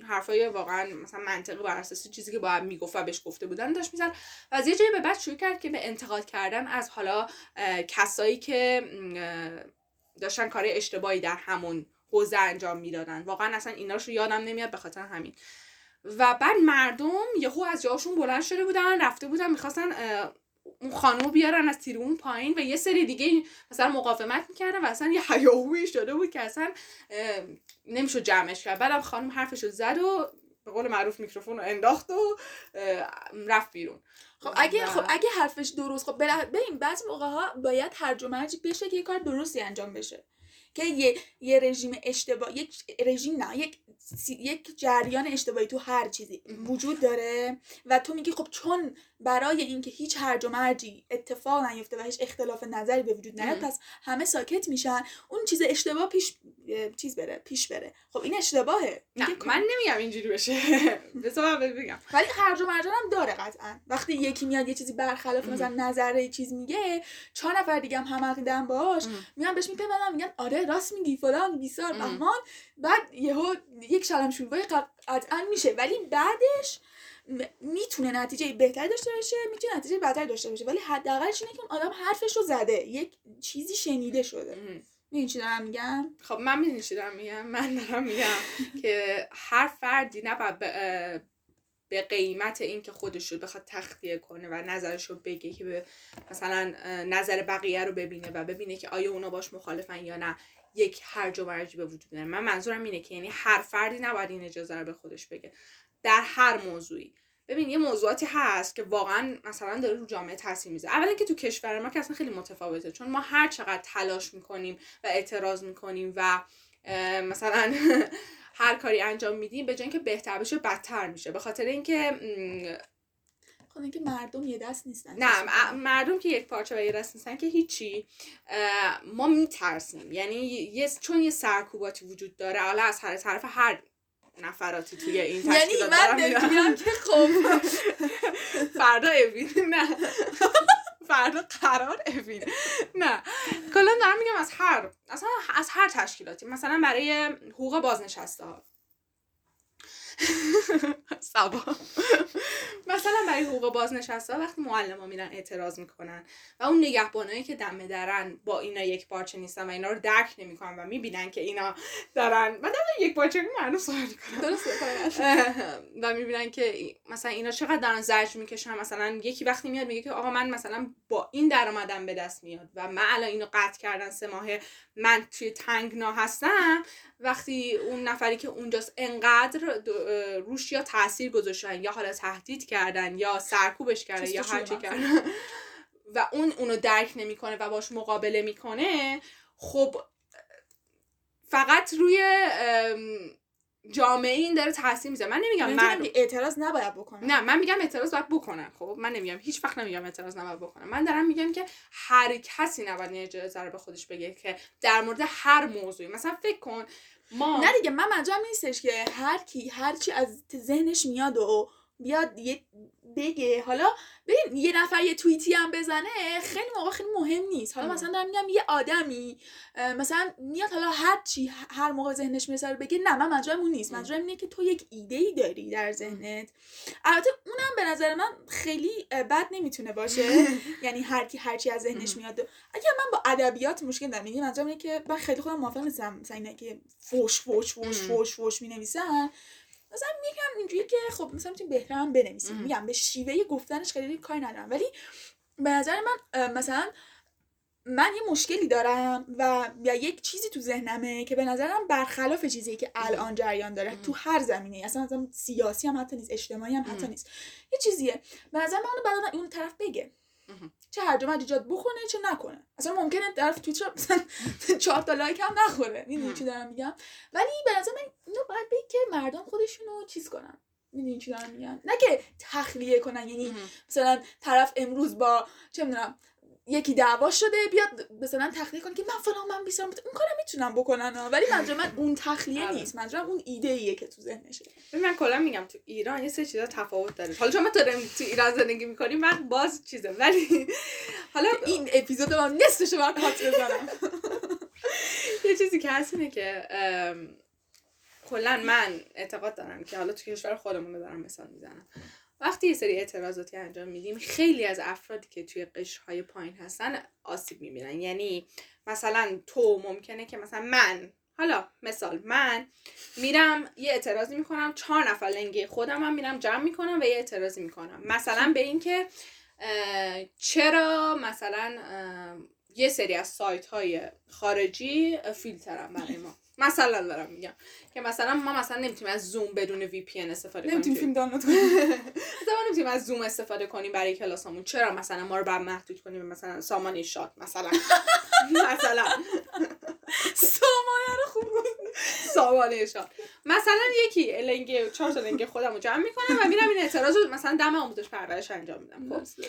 حرفای واقعا مثلا منطقی بر اساس چیزی که باید می‌گفت و بهش گفته بودن داشت می‌زد. و از یه جایی به بعد شروع کرد که به انتقاد کردن از حالا کسایی که داشتن کار اشتباهی در همون حوزه انجام می‌دادن. واقعا اصلا ایناش رو یادم نمیاد به خاطر همین. و بعد مردم یهو از جاشون بلند شده بودن رفته بودن می‌خواستن اون خانم رو بیارن از تیرون پایین و یه سری دیگه مثلا مقاومت می‌کردن و اصلا یه هیاهویی شده بود که اصلا نمی‌شد جمعش کرد. بعدم خانم حرفش رو زد و به قول معروف میکروفون رو انداخت و رفت بیرون. خب اگه خب اگه حرفش درست خب ببین بعضی موقع ها باید هرج و مرج بشه که یه کار درستی انجام بشه. که یه یه رژیم اشتباه یک رژیم نه یک یک جریان اشتباهی تو هر چیزی وجود داره و تو میگی خب چون برای اینکه هیچ هرج و مرجی اتفاق نیفته و هیچ اختلاف نظری به وجود نیاد. پس همه ساکت میشن اون چیز اشتباه پیش چیز بره پیش بره. خب این اشتباهه. نه من نمیگم اینجوری بشه. بذار بگم. ولی هرج و مرجان هم داره قطعا. وقتی یکی میاد یه چیزی برخلاف مثلا نظر چیز میگه چهار نفر دیگه هم عقیدن باش. میان بهش میپیوندن میگن آره راست میگی فلان بیسار. بهمان. بعد یهو یک شلم شوربای قطعا میشه. ولی بعدش می‌تونه نتیجه بهتری داشته باشه می‌تونه نتیجه بدتری داشته باشه. ولی حداقلش اینه که آدم حرفش رو زده. یک چیزی شنیده شده. می‌دونی چی دارم میگم؟ خب من می‌دونی چی دارم میگم؟ من دارم میگم که هر فردی نباید به, قیمت اینکه خودش رو بخواد تخلیه کنه و نظرش رو بگه که به مثلا نظر بقیه رو ببینه و ببینه که آیا اونا باش مخالفن یا نه. یک هرج و مرجی به وجود داره من منظورم اینه که یعنی هر فردی نباید این اجازه رو به خودش بگه. در هر موضوعی. ببین یه موضوعاتی هست که واقعا مثلا داره رو جامعه تاثیر می‌ذاره. اولا که تو کشور ما که اصلا خیلی متفاوته. چون ما هر چقدر تلاش می‌کنیم و اعتراض می‌کنیم و مثلا هر کاری انجام میدیم به جای اینکه بهتر بشه بدتر میشه. به خاطر اینکه خب اینکه مردم یه دست نیستن. نه مردم که یک پارچه و یه دست نیستن که هیچی ما میترسیم. یعنی یه چون یه سرکوباتی وجود داره حالا از هر طرف هر نفراتی توی این یعنی تشکیلات من میرن. نمیگم که خب. فردا اوین نه. فردا قرار اوین نه. کلا دارم میگم از هر اصلا از هر تشکیلاتی. مثلا برای حقوق بازنشسته ها سبا. مثلا برای حقوق بازنشسته ها وقتی معلم ها میرن اعتراض می‌کنن و اون نگهبانایی که دم درن با اینا یک پارچه نیستن و اینا رو درک نمی‌کنن و می‌بینن که اینا دارن دم یک پارچه معنی کاملا. و می‌بینن که مثلا اینا چقدر دارن زجر می‌کشن. مثلا یکی وقتی میاد میگه که آقا من مثلا با این درآمدم به دست میاد و من الان اینو قطع کردن سه ماهه من توی تنگنا هستم. وقتی اون نفری که اونجاست انقدر روش یا تاثیر گذاشتن یا حالا تهدید کردن یا سرکوبش کردن یا هر چی مغزی. کردن. و اون اونو درک نمی‌کنه و باش مقابله می‌کنه خب فقط روی ام، جامعه این داره تاثیر می‌ذاره. من نمیگم مردم که اعتراض نباید بکنم نه من میگم اعتراض باید بکنن. خب من نمیگم هیچ وقت نمیگم اعتراض نباید بکنن. من دارم میگم که هر کسی نباید اجازه رو به خودش بگه که در مورد هر موضوعی مثلا فکر کن ما نه دیگه من منظورم نیستش که هر کی هر چی از ذهنش میاد و بیاد یه بگه. حالا ببین یه نفر یه توییتی هم بزنه خیلی موقع خیلی مهم نیست. حالا. مثلا دارم میگم یه آدمی مثلا میاد حالا هر چی هر موقع ذهنش می‌رسه رو بگه نه من منظورم اون نیست. منظورم اینه که تو یک ایده ای داری در ذهنت. البته اونم به نظر من خیلی بد نمی‌تونه باشه. یعنی هر کی هر چی از ذهنش میاد. و اگر من با ادبیات مشکل دارم یعنی منظورم اینه که من خیلی خودم موافق نیستم مثلا اینا که فوش فوش فوش. فوش فوش می‌نویسن مثلا میگم اینجوری که خب مثلا می‌تونی بهتر هم بنویسیم. میگم به شیوه گفتنش خیلی کاری ندارم ولی به نظر من مثلا من یه مشکلی دارم و یا یک چیزی تو ذهنمه که به نظرم برخلاف چیزی که الان جریان داره ام. تو هر زمینه اصلا مثلا سیاسی هم حتی نیست اجتماعی هم حتی ام. نیست یه چیزیه به نظر من بعد اون طرف بگه. چه هر جمعه ایجاد بکنه چه نکنه. اصلا ممکنه طرف توییتر مثلا چهار تا لایک هم نخوره. می‌دونی. چی دارم میگم؟ ولی به نظر من اینو باید بگی که مردم خودشونو چیز کنن. می‌دونی چی دارم میگم؟ نه که تخلیه کنن. یعنی. مثلا طرف امروز با چه می‌دونم یکی دعوا شده بیاد مثلا تخلیه کنه که من فلان من بیسارم اون کارم می‌تونم بکنن ها. ولی منظور من اون تخلیه آره. نیست. منظورم اون ایده ایه که تو ذهنشه. ببین من کلا میگم تو ایران یه سری چیزا تفاوت داره. حالا چون ما داریم تو ایران زندگی می‌کنیم من باز چیزه ولی حالا این اپیزود من نصفش باید کات بزنم یه چیزی که هست اینه که کلا من اعتقاد دارم که حالا تو کشور خودمون رو دارم مثال می‌زنم. وقتی یه سری اعتراضاتی انجام میدیم خیلی از افرادی که توی قشرهای پایین هستن آسیب می‌بینن. یعنی مثلا تو ممکنه که مثلا من حالا مثال من میرم یه اعتراضی می‌کنم چهار نفر لنگه خودم هم میرم جمع می‌کنم و یه اعتراضی می‌کنم. مثلا به اینکه چرا مثلا یه سری از سایت های خارجی اه، فیلترن برای ما؟ مثلا دارم میگم. که مثلا ما مثلا نمی‌تونیم از زوم بدون وی پی استفاده کنیم. نمی‌تونی توی- فیلم دانلود کنی مثلا نمی‌تونیم از زوم استفاده کنیم برای کلاسامون. چرا مثلا ما رو بعد محدود کنیم؟ مثلا سامان شات مثلا. مثلا. سامانه رو خوب. سامان شات. مثلا یکی لنگ چهار تا لنگ خودم رو جمع می‌کنم و میرم این اعتراض رو مثلا دم آموزش پرورش انجام میدم. خب.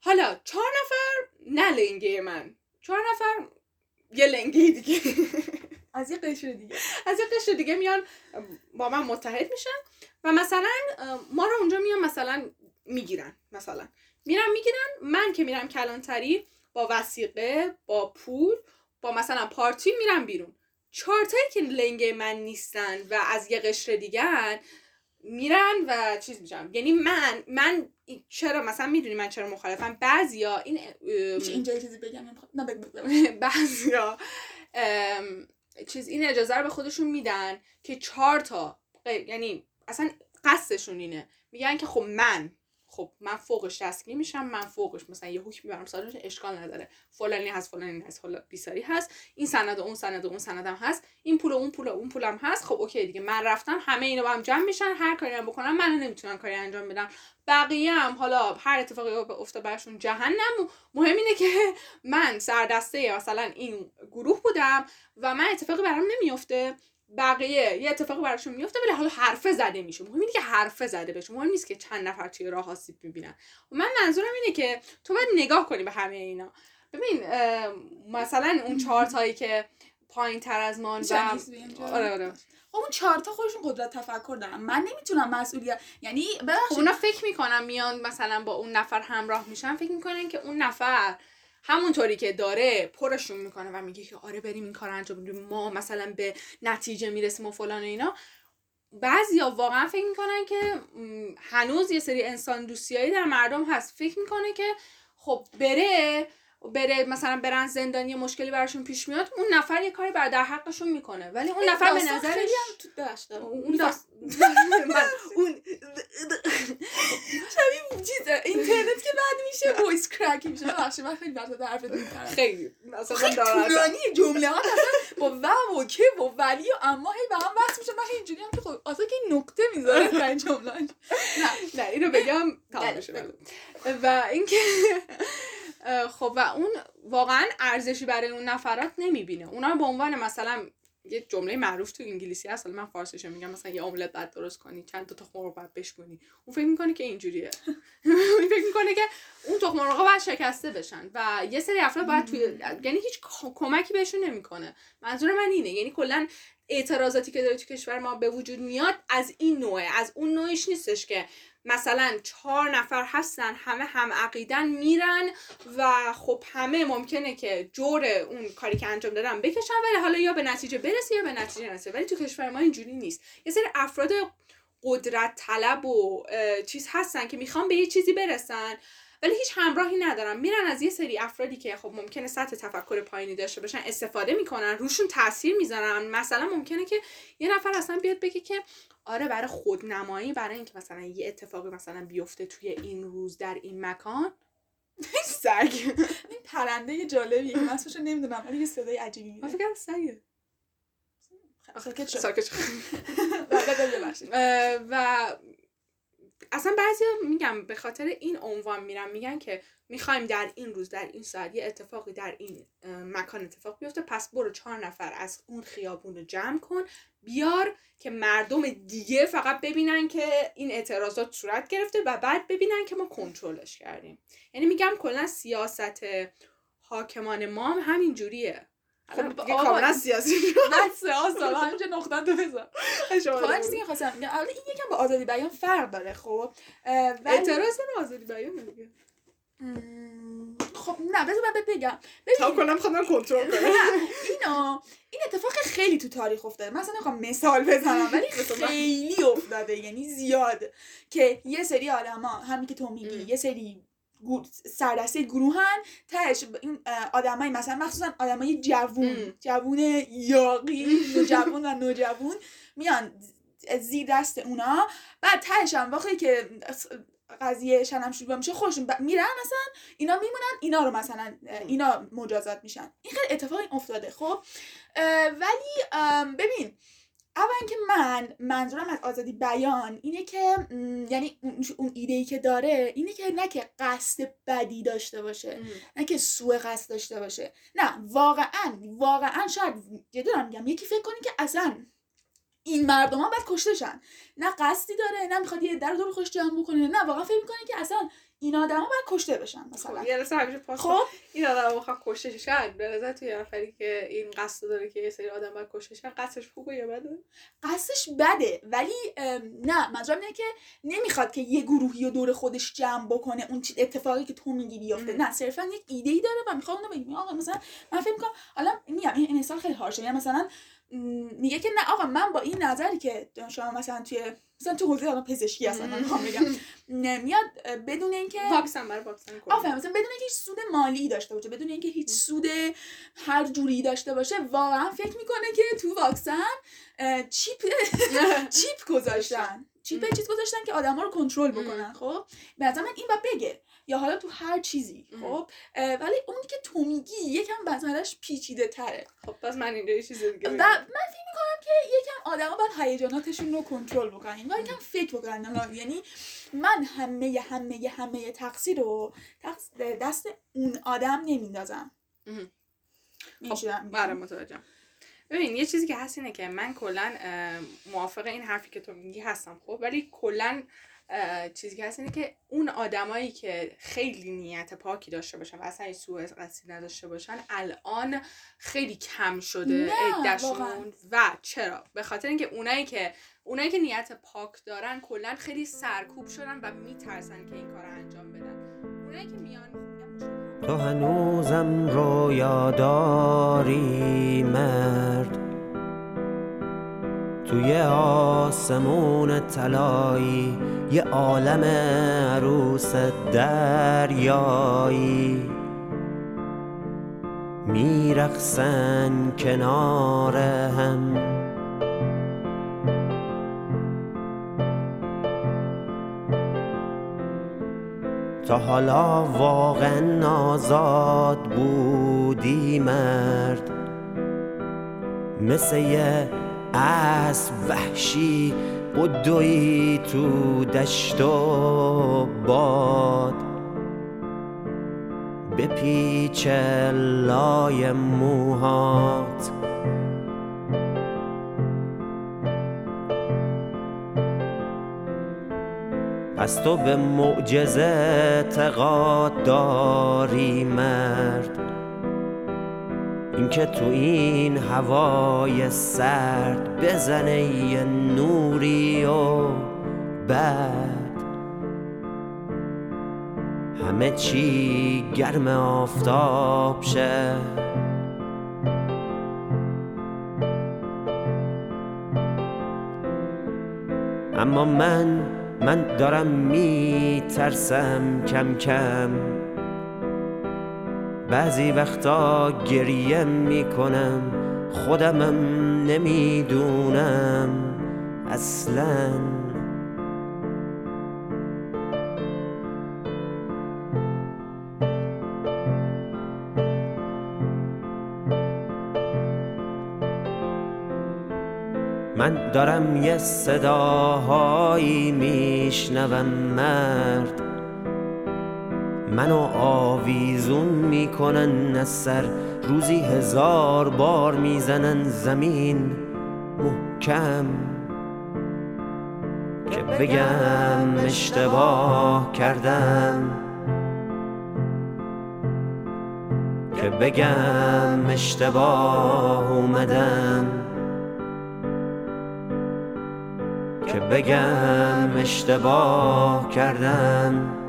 حالا چهار نفر نه لنگه من. چهار نفر یه لنگه دیگه. از یه قشر دیگه. از یه قشر دیگه میان با من متحد میشن و مثلا ما رو اونجا میان مثلا می‌گیرن مثلا. میرن می‌گیرن من که میرم کلانتری با وسیقه با پول با مثلا پارتی میرم بیرون. چهارتایی که لنگ من نیستن و از یه قشر دیگه میرن و چیز میشم یعنی من من چرا مثلا می‌دونی من چرا مخالفم؟ بعضیا این اینجا چیزی بگم؟ نه. بعضیا چیز این اجازه رو به خودشون میدن که چهار تا یعنی اصلا قصدشون اینه. میگن که خب من خب من فوقش دستگیر میشم من فوقش مثلا یه حکم می‌برم سالش اشکال نداره. فلانی هست فلانی هست حالا بیساری هست. این سند و اون سند و اون سندم هست. این پول و اون پول و اون پولم هست. خب اوکی دیگه من رفتم همه اینا با هم جمع میشن. هر کاری هم بکنم من نمی‌تونم کاری انجام بدم بقیه هم حالا هر اتفاقی افته برشون جهنم. مهم اینه که من سردسته مثلا این گروه بودم و من اتفاقی برام نمیفته بقیه یه اتفاقی براشون میفته ولی حالا حرفه زده میشه. مهم اینه که حرفه زده بشه. مهم نیست که چند نفر توی راه آسیب می‌بینن. و من منظورم اینه که تو باید نگاه کنی به همه اینا. ببین مثلا اون چهار تایی که پایین تر از چرا؟ آره آره. خب اون چهار تا خودشون قدرت تفکر دارن. من نمی‌تونم مسئولیت یعنی خب ببخشید. اونا فکر می‌کنن میان مثلا با اون نفر همراه میشن فکر می‌کنن که اون نفر همونطوری که داره پرشون می‌کنه و میگه که آره بریم این کار انجام بدیم. ما مثلا به نتیجه می‌رسیم و فلان و اینا. بعضیا واقعا فکر می‌کنن که هنوز یه سری انسان دوستیایی در مردم هست. فکر می‌کنه که خب بره بره مثلا برن زندانی مشکلی براشون پیش میاد اون نفر یه کاری بر در حقشون می‌کنه. ولی اون نفر به نظرش خیلی هم اون داست... من اون شبیه چیز اینترنت که بعد میشه voice crack میشه. ببخشید من خیلی برات حرف خیلی مثلا خیلی طولانی جمله ها با و و که و ولی و اما هی به هم بحث میشه من اینجوری هم که خب اصلا که نقطه می‌ذاره در این جمله نه. نه اینو بگم تمام بله،. بله. و اینکه خب و اون واقعا ارزشی برای اون نفرات نمی‌بینه. اونا به عنوان مثلا یه جمله معروف تو انگلیسی هست حالا من فارسیشو میگم مثلا یه املت بعد درست کنی چند تا تخم مرغ بعد بشکنی اون فکر می‌کنه که اینجوریه. اون فکر می‌کنه که اون تخم مرغ باید شکسته بشن و یه سری افراد باید توی یعنی هیچ کمکی بهشون نمی‌کنه. منظور من اینه یعنی کلا اعتراضاتی که داره تو کشور ما به وجود میاد از این نوعه از اون نوعش نیستش که مثلا چهار نفر هستن همه هم عقیدن میرن و خب همه ممکنه که جور اون کاری که انجام دادن بکشن ولی حالا یا به نتیجه برسه یا به نتیجه نرسه. ولی تو کشور ما اینجوری نیست. یه سری افراد قدرت طلب و چیز هستن که می‌خوان به یه چیزی برسن. ولی هیچ همراهی ندارن میرن از یه سری افرادی که خب ممکنه سطح تفکر پایینی داشته باشن استفاده می‌کنن روشون تاثیر می‌ذارن. مثلا ممکنه که یه نفر اصلا بیاد بگه که آره برای خودنمایی برای اینکه مثلا یه اتفاقی مثلا بیفته توی این روز در این مکان. سگ. این پرنده جالبیه. که من اسمشو نمی‌دونم. ولی یه صدای عجیبی من میده فکر سگه. ساکت شد. بله، بله، و اصلا بعضی میگم به خاطر این عنوان میرن میگن که می‌خوایم در این روز در این ساعت یه اتفاقی در این مکان اتفاق بیفته پس برو چهار نفر از اون خیابون رو جمع کن بیار که مردم دیگه فقط ببینن که این اعتراضات صورت گرفته و بعد ببینن که ما کنترلش کردیم. یعنی میگم کلا سیاست حاکمان ما هم همین جوریه. خب دیگه کاملا سیاسی بس آسا همینجا نقطه تو بذار. خب چیزی که خواستم الان این یکم با آزادی بیان فرق داره خب. اعتراض آزادی بیان دیگه. خب نه بذار من بگم. تا کنم خودم کنترل کنم. اینا این اتفاق خیلی تو تاریخ افتاده. مثلا نمی‌خوام مثال بزنم ولی؟ خیلی افتاده یعنی زیاد. که یه سری آدما همین که تو میگی. یه سری سردسته گروهن تهش این آدمای مثلا مخصوصا آدمای جوون. جوون یاقی جوون و نوجوون میان زیر دست اونا. بعد تهش هم وقتی که قضیه شنم شروع میشه خودشون ب- میرن مثلا اینا میمونن اینا رو مثلا اینا مجازات میشن. این خیلی اتفاق افتاده خب؟ ولی ببین اولا که من منظورم از آزادی بیان اینه که یعنی اون- ایده ای که داره اینه که نه که قصد بدی داشته باشه نه که سوء قصد داشته باشه. نه واقعا واقعا شاید جدی دارم میگم یکی فکر کنی که اصلا این مردم ها باید کشته شن نه قصدی داره نه می‌خواد یه در دور خوش جمع بکنه نه واقعا فکر می‌کنه که اصلا این آدما باید کشته بشن مثلا. خب یه همیشه پاس خب. این آدم بخواد کشته شد به نظر تو یه نفری که این قصد داره که یه سری آدم باید کشته شن قصدش خوبه یا بده؟ قصدش بده. ولی نه منظورم اینه که نمی‌خواد که یه گروهی رو دور خودش جمع بکنه. اون چی- اتفاقی که تو میگی بیفته. نه صرفا یک ایده ای داره و می‌خواد اونو بگیم. آقا مثلا من فکر می‌کنم حالا میگم این مثال خیلی هارشه یعنی مثلا میگه که نه آقا من با این نظری که شما مثلا توی مثلا تو حوزه الان پزشکی هستن من می‌خوام بگم. نه، میاد اه، بدون اینکه واکسن برای واکسن کنه. آفرین مثلا بدون اینکه هیچ سود مالی داشته باشه بدون اینکه هیچ سود هر جوری داشته باشه واقعا فکر می‌کنه که تو واکسن چیپ چیپ گذاشتن. چیپ چیز گذاشتن که آدما رو کنترل بکنن خب؟ نظر من این باید بگه. یا حالا تو هر چیزی. خب؟ ولی اونی که تو میگی یکم مسئلهش پیچیده تره. خب پس من اینجا یه چیز دیگه و. من فکر می‌کنم که یکم آدما باید هیجاناتشون رو کنترل بکنن. باید یکم فکر بکنن. یعنی من همه همه همه تقصیر رو دست اون آدم نمیندازم. میگم؟ بله متوجهم. ببین یه چیزی که هست اینه که من کلا موافق این حرفی که تو میگی هستم خب؟ ولی کلا چیزی که هست اینه که اون آدمایی که خیلی نیت پاکی داشته باشن و اصلا سوء قصدی نداشته باشن الان خیلی کم شده عده‌شون. و چرا؟ به خاطر اینکه اونایی که اونایی که نیت پاک دارن کلا خیلی سرکوب شدن و میترسن که این کار انجام بدن. اونایی که میان تو هنوزم رویا داری مرد. توی آسمون طلایی یه عالم عروس دریایی میرقصن کنار هم. تا حالا واقعا آزاد بودی مرد. مثل یه اسب وحشی بدوی تو دشت و باد. بپیچ لای موهات. پس تو به معجزه اعتقاد داری مرد. اینکه تو این هوای سرد بزنه یه نوری و بعد همه چی گرم آفتاب شه. اما من من دارم میترسم کم کم. بعضی وقتا گریه می‌کنم. خودمم نمی‌دونم اصلا. من دارم یه صداهایی میشنوم مرد. منو آویزون می‌کنن از سر. روزی هزار بار می‌زنن زمین. محکم. که بگم اشتباه کردم. که بگم اشتباه اومدم. که بگم اشتباه کردم.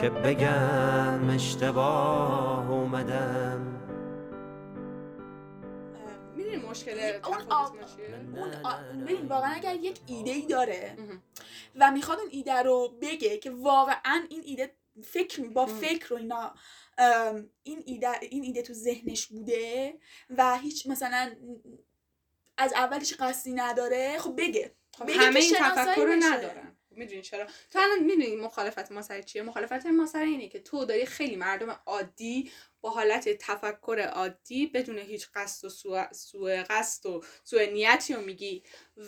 که بگم اشتباه اومدم می‌دونی مشکل اون؟ اون ببین واقعا اگر یک ایده ای داره. و می‌خواد اون ایده رو بگه که واقعا این ایده فکر می- با. فکر و اینا این ایده این ایده تو ذهنش بوده و هیچ مثلا از اولش قصدی نداره خب بگه خب بگه همه این تفکر رو. ندارن می‌دونی چرا؟ تو الان می‌دونی مخالفت ما سر چیه؟ مخالفت ما سر اینه که تو داری خیلی مردم عادی با حالت تفکر عادی بدون هیچ قصد و سوء, سوء قصد و سوء نیتی رو میگی.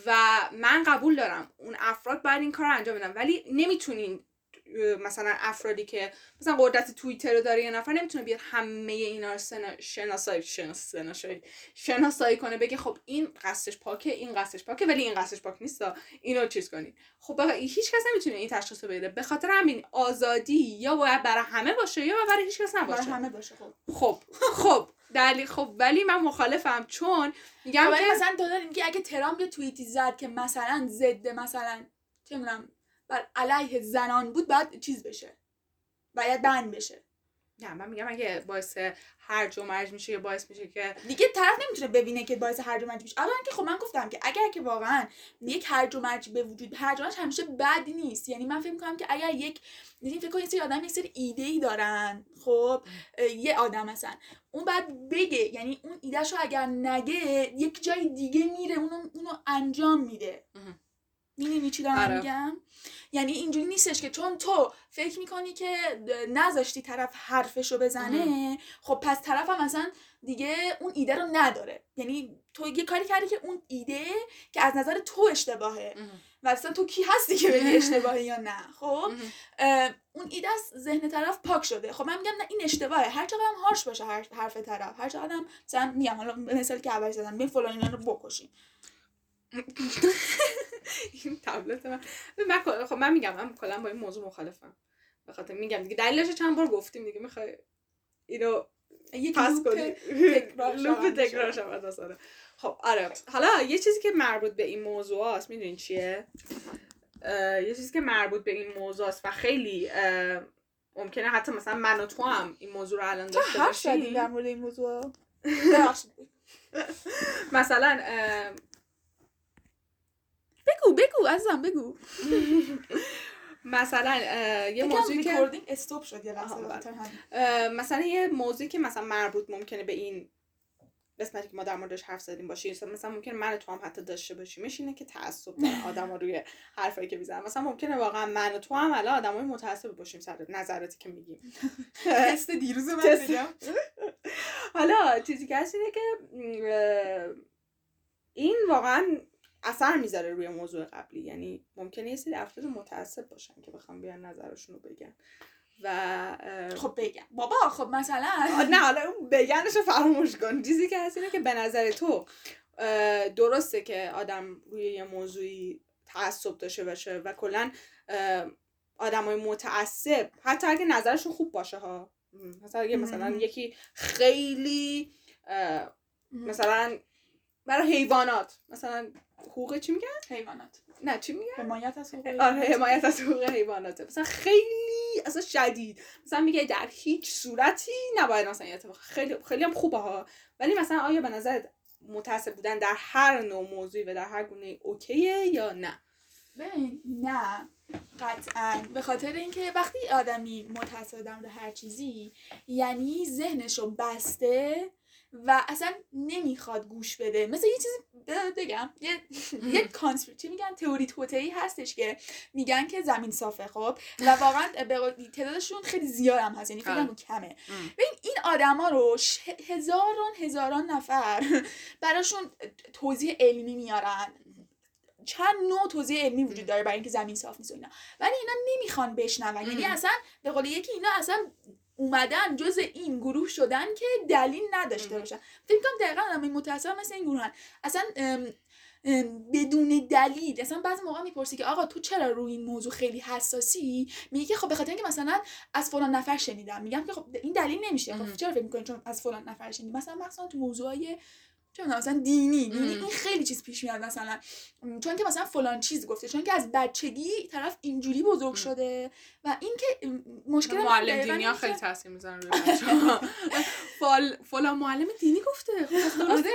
و من قبول دارم اون افراد باید این کار رو انجام بدن. ولی نمی‌تونین مثلا افرادی که مثلا قدرت توییتر رو داره یه نفر نمی‌تونه بیاد همه اینا رو سنا- شناسایی شناس- شناسایی شناسایی کنه بگه خب این قصدش پاکه این قصدش پاکه ولی این قصدش پاک نیست اینو چیز کنید خب هیچ کس نمی‌تونه این تشخیص رو بده. به خاطر همین آزادی یا باید برای همه باشه یا برای هیچ کس برای نباشه همه باشه خب. خب خب دلیل خب ولی من مخالفم چون میگم خب که مثلا تو داری میگی اگه ترامپ یه توییتی زد که مثلا ضد مثلا چه می‌دونم بر علیه زنان بود باید چیز بشه. باید بند بشه. نه من میگم اگه باعث هرج و مرج میشه یا باعث میشه که دیگه طرف نمی‌تونه ببینه که باعث هرج و مرج میشه. اولا که خب من گفتم که اگر که واقعا یک هرج و مرج به وجود هرج و مرج همیشه بد نیست. یعنی من فکر می‌کنم که اگر یک یعنی فکر کن یه سری آدم یک سری ایده ای دارن خب؟ یه آدم مثلا. اون بعد بگه یعنی اون ایدهشو اگر نگه یک جای دیگه میره اونو, اونو انجام میده. می‌دونی چی دارم آره. میگم؟ یعنی اینجوری نیستش که چون تو فکر می‌کنی که نذاشتی طرف حرفشو بزنه خب پس طرف هم مثلا دیگه اون ایده رو نداره. یعنی تو یه کاری کردی که اون ایده که از نظر تو اشتباهه. و اصلا تو کی هستی که بگی اشتباهه یا نه؟ خب؟ اون ایده از ذهن طرف پاک شده. خب من میگم نه این اشتباهه. هر چقدر هم هارش باشه حرف, حرف طرف. هر چقدر هم مثلا میگم حالا مثال که اول زدم بین فلان اینا رو بکشیم. این تبلت من. من خب من میگم من کلا با این موضوع مخالفم. به خاطر میگم دیگه. دلیلش چند بار گفتیم دیگه. می‌خوای اینو یک پس کنی. تکرار لوپ تکرار. شود. خب آره. حالا یه چیزی که مربوط به این موضوع است می‌دونین چیه؟ یه چیزی که مربوط به این موضوع است و خیلی ممکنه حتی مثلا من و تو هم این موضوع رو الان داشته باشیم. در مورد این موضوع. مثلا بگو بگو عزیزم بگو. مثلا یه موضوعی که استوب شد یه لحظه بله. مثلا یه موضوعی که مثلا مربوط ممکنه به این قسمتی که ما در موردش حرف زدیم باشه مثلا مثلا ممکنه من تو هم حتی داشته باشیمش اینه که تعصب داره آدم روی حرفایی که می‌زنن. مثلا ممکنه واقعا من و تو هم الان آدمای متعصب باشیم سر نظراتی که میگیم. تست دیروز من. بگم حالا چیزی که هست اینه که این واقعا اثر می‌ذاره روی موضوع قبلی. یعنی ممکنه یه سری افراد متعصب باشن که بخوام بیان نظرشون رو بگن. و خب بگم. بابا خب مثلا. نه حالا اون بگنش رو فراموش کن. چیزی که هست اینه که به نظر تو درسته که آدم روی یه موضوعی تعصب داشته باشه و کلا آدم های متعصب حتی اگه نظرشون خوب باشه ها. مثلا اگه مثلا. یکی خیلی مثلا برای حیوانات. مثلا حقوق چی میگن؟ حیوانات. نه چی میگن؟ حمایت از حقوق آره. حمایت از حقوق حیواناته. مثلا خیلی اصلا شدید. مثلا میگه در هیچ صورتی نباید مثلا اتفاق خیلی خیلی هم خوبه ها. ولی مثلا آیا به نظر متعصب بودن در هر نوع موضوعی و در هر گونه اوکیه یا نه؟ ببین نه. قطعا. به خاطر اینکه وقتی آدمی متعصب در هر چیزی یعنی ذهنشو بسته و اصلا نمی‌خواد گوش بده. مثل یه چیزی ب- بگم. یه یه چی میگن؟ تئوری توتئی هستش که میگن که زمین صافه خب؟ و واقعا تعدادشون خیلی زیاد هم هست یعنی فکر کمه. ببین این آدما رو هزاران هزاران نفر براشون توضیح علمی میارن. چند نوع توضیح علمی وجود داره برای اینکه زمین صاف نیست و اینا. ولی اینا نمی‌خوان بشنون. یعنی. اصلا به قول یکی اینا اصلا اومدن جز این گروه شدن که دلیل نداشته. باشن. فکر کنم دقیقا آدم متاسم مثل این گروهن. اصلا بدون دلیل اصلا بعضی موقع می‌پرسی که آقا تو چرا روی این موضوع خیلی حساسی؟ میگه که خب به خاطر اینکه مثلا از فلان نفر شنیدم. میگم که خب این دلیل نمیشه. خب چرا فکر می‌کنی چون از فلان نفر شنیدی؟ مثلا مثلا تو موضوعای چه می‌دونم، مثلا دینی دینی. این خیلی چیز پیش میاد مثلا. چون که مثلا فلان چیز گفته چون که از بچگی طرف اینجوری بزرگ شده و اینکه مشکل معلم دینی ها خیلی تاثیر می‌زنن روی. فال فلان معلم دینی گفته خب درسته. آره.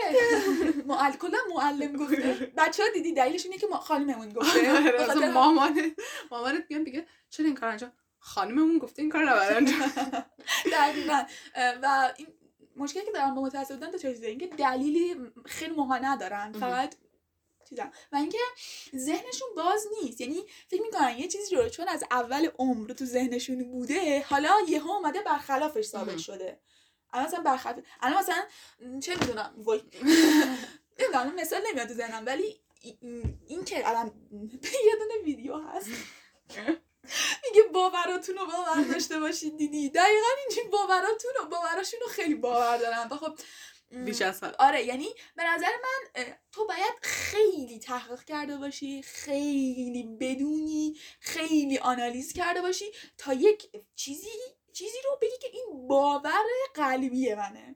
معلم کلا معلم گفته. بچه ها دیدی دلیلش اینه که ما خانممون گفته. آره، مثلا مامان مامانت میاد میگه چرا این کار انجام خانممون گفته این کار نباید انجام. دقیقا. و این مشکلی که دارم با متاسف بودن تا چیزه اینکه دلیلی خیلی موقع ندارن. فقط چیزم و اینکه ذهنشون باز نیست. یعنی فکر می‌کنن یه چیزی رو چون از اول عمر تو ذهنشون بوده حالا یهو اومده برخلافش ثابت. شده. الان مثلا برخلاف الان مثلا چه می‌دونم وای. نمی‌دونم مثال نمیاد تو ذهنم ولی این- این که الان یه دونه ویدیو هست. میگه باوراتون رو باور داشته باشید دیدی؟ دقیقا اینجوری باوراتون رو باوراشون رو خیلی باور دارن و خب بیش از آره یعنی به نظر من تو باید خیلی تحقیق کرده باشی خیلی بدونی خیلی آنالیز کرده باشی تا یک چیزی چیزی رو بگی که این باور قلبی منه.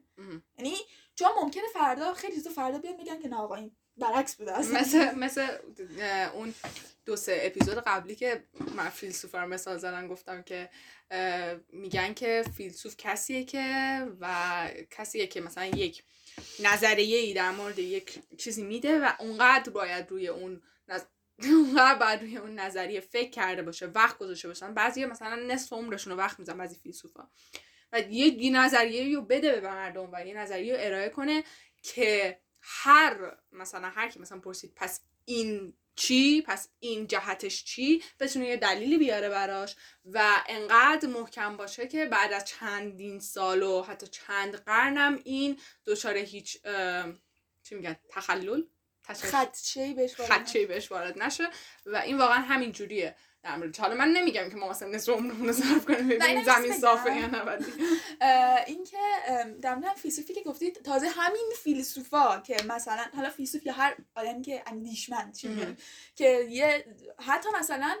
یعنی چون ممکنه فردا خیلی چیزا فردا بیان میگن که نه آقا این برعکس بوده اصلا. مثل مثل اون دو سه اپیزود قبلی که من فیلسوفا رو مثال زدن گفتم که میگن که فیلسوف کسیه که و کسیه که مثلا یک نظریه ای در مورد یک چیزی میده و اونقدر باید روی اون نظ... اونقدر باید روی اون نظریه فکر کرده باشه وقت گذاشته باشن. بعضی مثلا نصف عمرشون رو وقت میزن بعضی فیلسوفا. و یه نظریه رو بده به مردم و یه نظریه رو ارائه کنه که هر مثلا هر کی مثلا پرسید پس این چی؟ پس این جهتش چی؟ بتونه یه دلیلی بیاره براش و انقدر محکم باشه که بعد از چندین سال و حتی چند قرنم این دچار هیچ چی میگن؟ تخلل؟ خدشه بهش وارد نشه و این واقعا همین جوریه. در مورد حالا من نمیگم که ما مثلا نصف عمرمون رو صرف کنیم ببینیم زمین صافه. یا نه ولی اینکه در مورد فیلسوفی که گفتید تازه همین فیلسوفا که مثلا حالا فیلسوف یا هر آدمی که اندیشمند. که یه حتی مثلا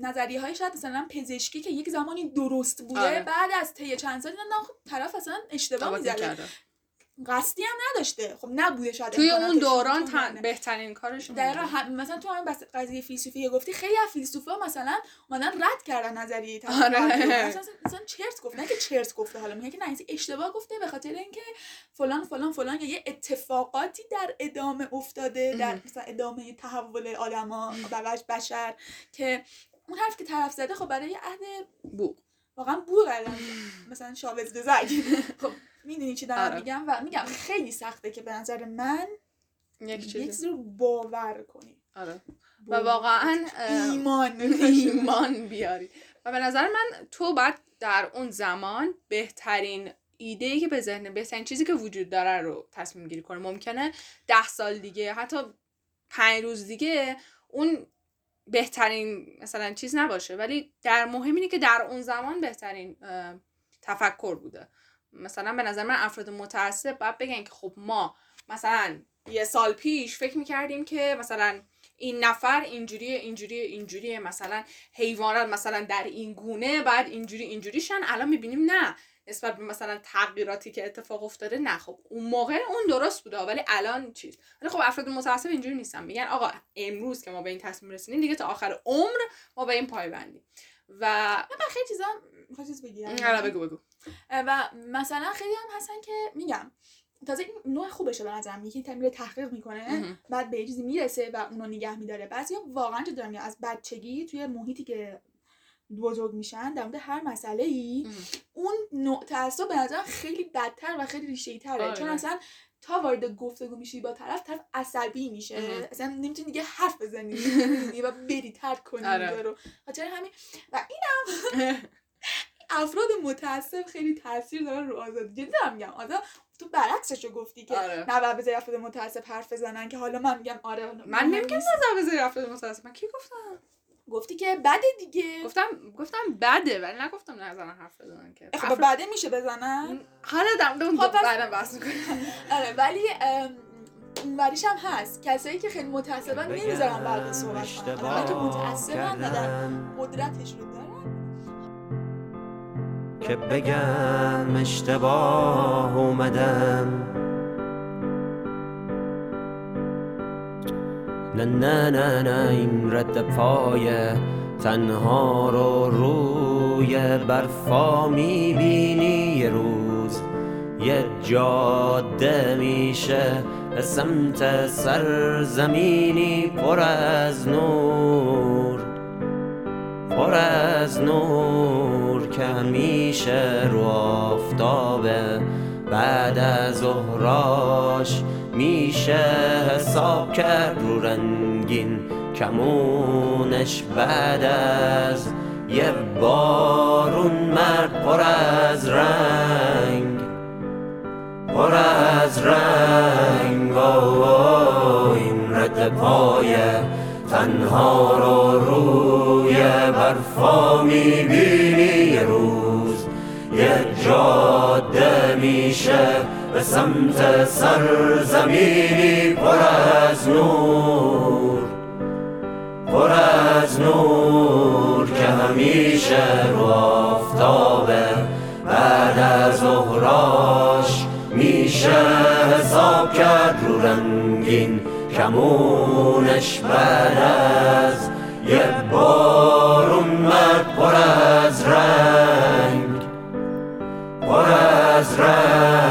نظریه های شاید مثلا پزشکی که یک زمانی درست بوده آره. بعد از طی چند سال دیدن خب طرف اصلا اشتباه می‌کرده. قصدی هم نداشته. خب نبوده شاید توی اون دوران تن... بهترین کارش دقیقا هم- مثلا تو همین بس قضیه فیلسوفی که گفتی خیلی از فیلسوفا مثلا اومدن رد کردن نظریه آره. مثلا مثلا چرت گفت نه که چرت گفته حالا میگه که نه اشتباه گفته به خاطر اینکه فلان فلان فلان یا یه اتفاقاتی در ادامه افتاده در. مثلا ادامه تحول آدما و بشر که اون حرف که طرف زده خب برای عهد بو. واقعا بو مثلا شاوز دزک خب می‌دونی چی دارم آره. میگم؟ و میگم خیلی سخته که به نظر من یک چیزی رو باور کنی. آره. و. واقعا ایمان. ایمان بیاری. و به نظر من تو باید در اون زمان بهترین ایده ای که به ذهن بهترین چیزی که وجود داره رو تصمیم گیری کنی. ممکنه ده سال دیگه حتی پنج روز دیگه اون بهترین مثلا چیز نباشه. ولی در مهم اینه که در اون زمان بهترین تفکر بوده. مثلا به نظر من افراد متعصب باید بگن که خب ما مثلا یه سال پیش فکر می‌کردیم که مثلا این نفر اینجوریه اینجوریه اینجوریه مثلا حیوانات مثلا در این گونه بعد اینجوری اینجوری شن. الان می‌بینیم نه. نسبت به مثلا تغییراتی که اتفاق افتاده نه. خب اون موقع اون درست بوده ولی الان چیز. ولی خب افراد متعصب اینجوری نیستن. میگن آقا امروز که ما به این تصمیم رسیدیم دیگه تا آخر عمر ما به این پایبندیم. و من خیلی چیزا چیز بگیرم حالا بگو بگو و مثلا خیلی هم هستن که میگم تازه این نوع خوبشه به نظرم یکی میره تحقیق می‌کنه. بعد به چیزی می‌رسه و اونو نگه میداره بعضیا واقعا چه دارم از بچگی توی محیطی که بزرگ میشن در مورد هر مسئله ای. اون نوع تعصب به نظرم خیلی بدتر و خیلی ریشه تره آره. چون اصلا تا وارد گفتگو میشی با طرف طرف عصبی میشه. اصلا نمی‌تونی دیگه حرف بزنی؟ و بری ترک کنی آره. رو خاطر همین و اینم افراد متعصب خیلی تاثیر دارن رو آزادی جدی دارم میگم آزاد تو برعکسش رو گفتی که آره. نه بذاری افراد متعصب حرف بزنن که حالا من میگم آره من نمیگم. نظر بذاری افراد متعصب من کی گفتم گفتی که بده دیگه. گفتم گفتم بده ولی نگفتم نظرم حرف بزنن که. خب افراد- بده میشه بزنن؟ حالا مورد اون خب بعدم بحث می‌کنیم آره ولی اونوریش هم هست. کسایی که خیلی متعصبن نمی‌ذارن بقیه صحبت کنن. که متعصبن و در قدرتش رو دارن. که بگم اشتباه اومدم نه نه نه نه این رد پای تنها رو روی برفا می‌بینی. یه روز یه جاده میشه سمت سرزمینی. پر از نور پر از نور که همیشه رو آفتابه بعد از ظهراش میشه حساب کرد رو رنگین کمونش بعد از یه بارون مرد پر از رنگ پر از رنگ. آه، این رد پای تنها رو روی برفا می‌بینی. یه روز یه جاده میشه سمت سرزمینی پر از نور پر از نور که همیشه رو آفتابه بعد از ظهراش میشه حساب کرد رو رنگین کمونش بعد از یه بارون مرد پر از رنگ پر از رنگ.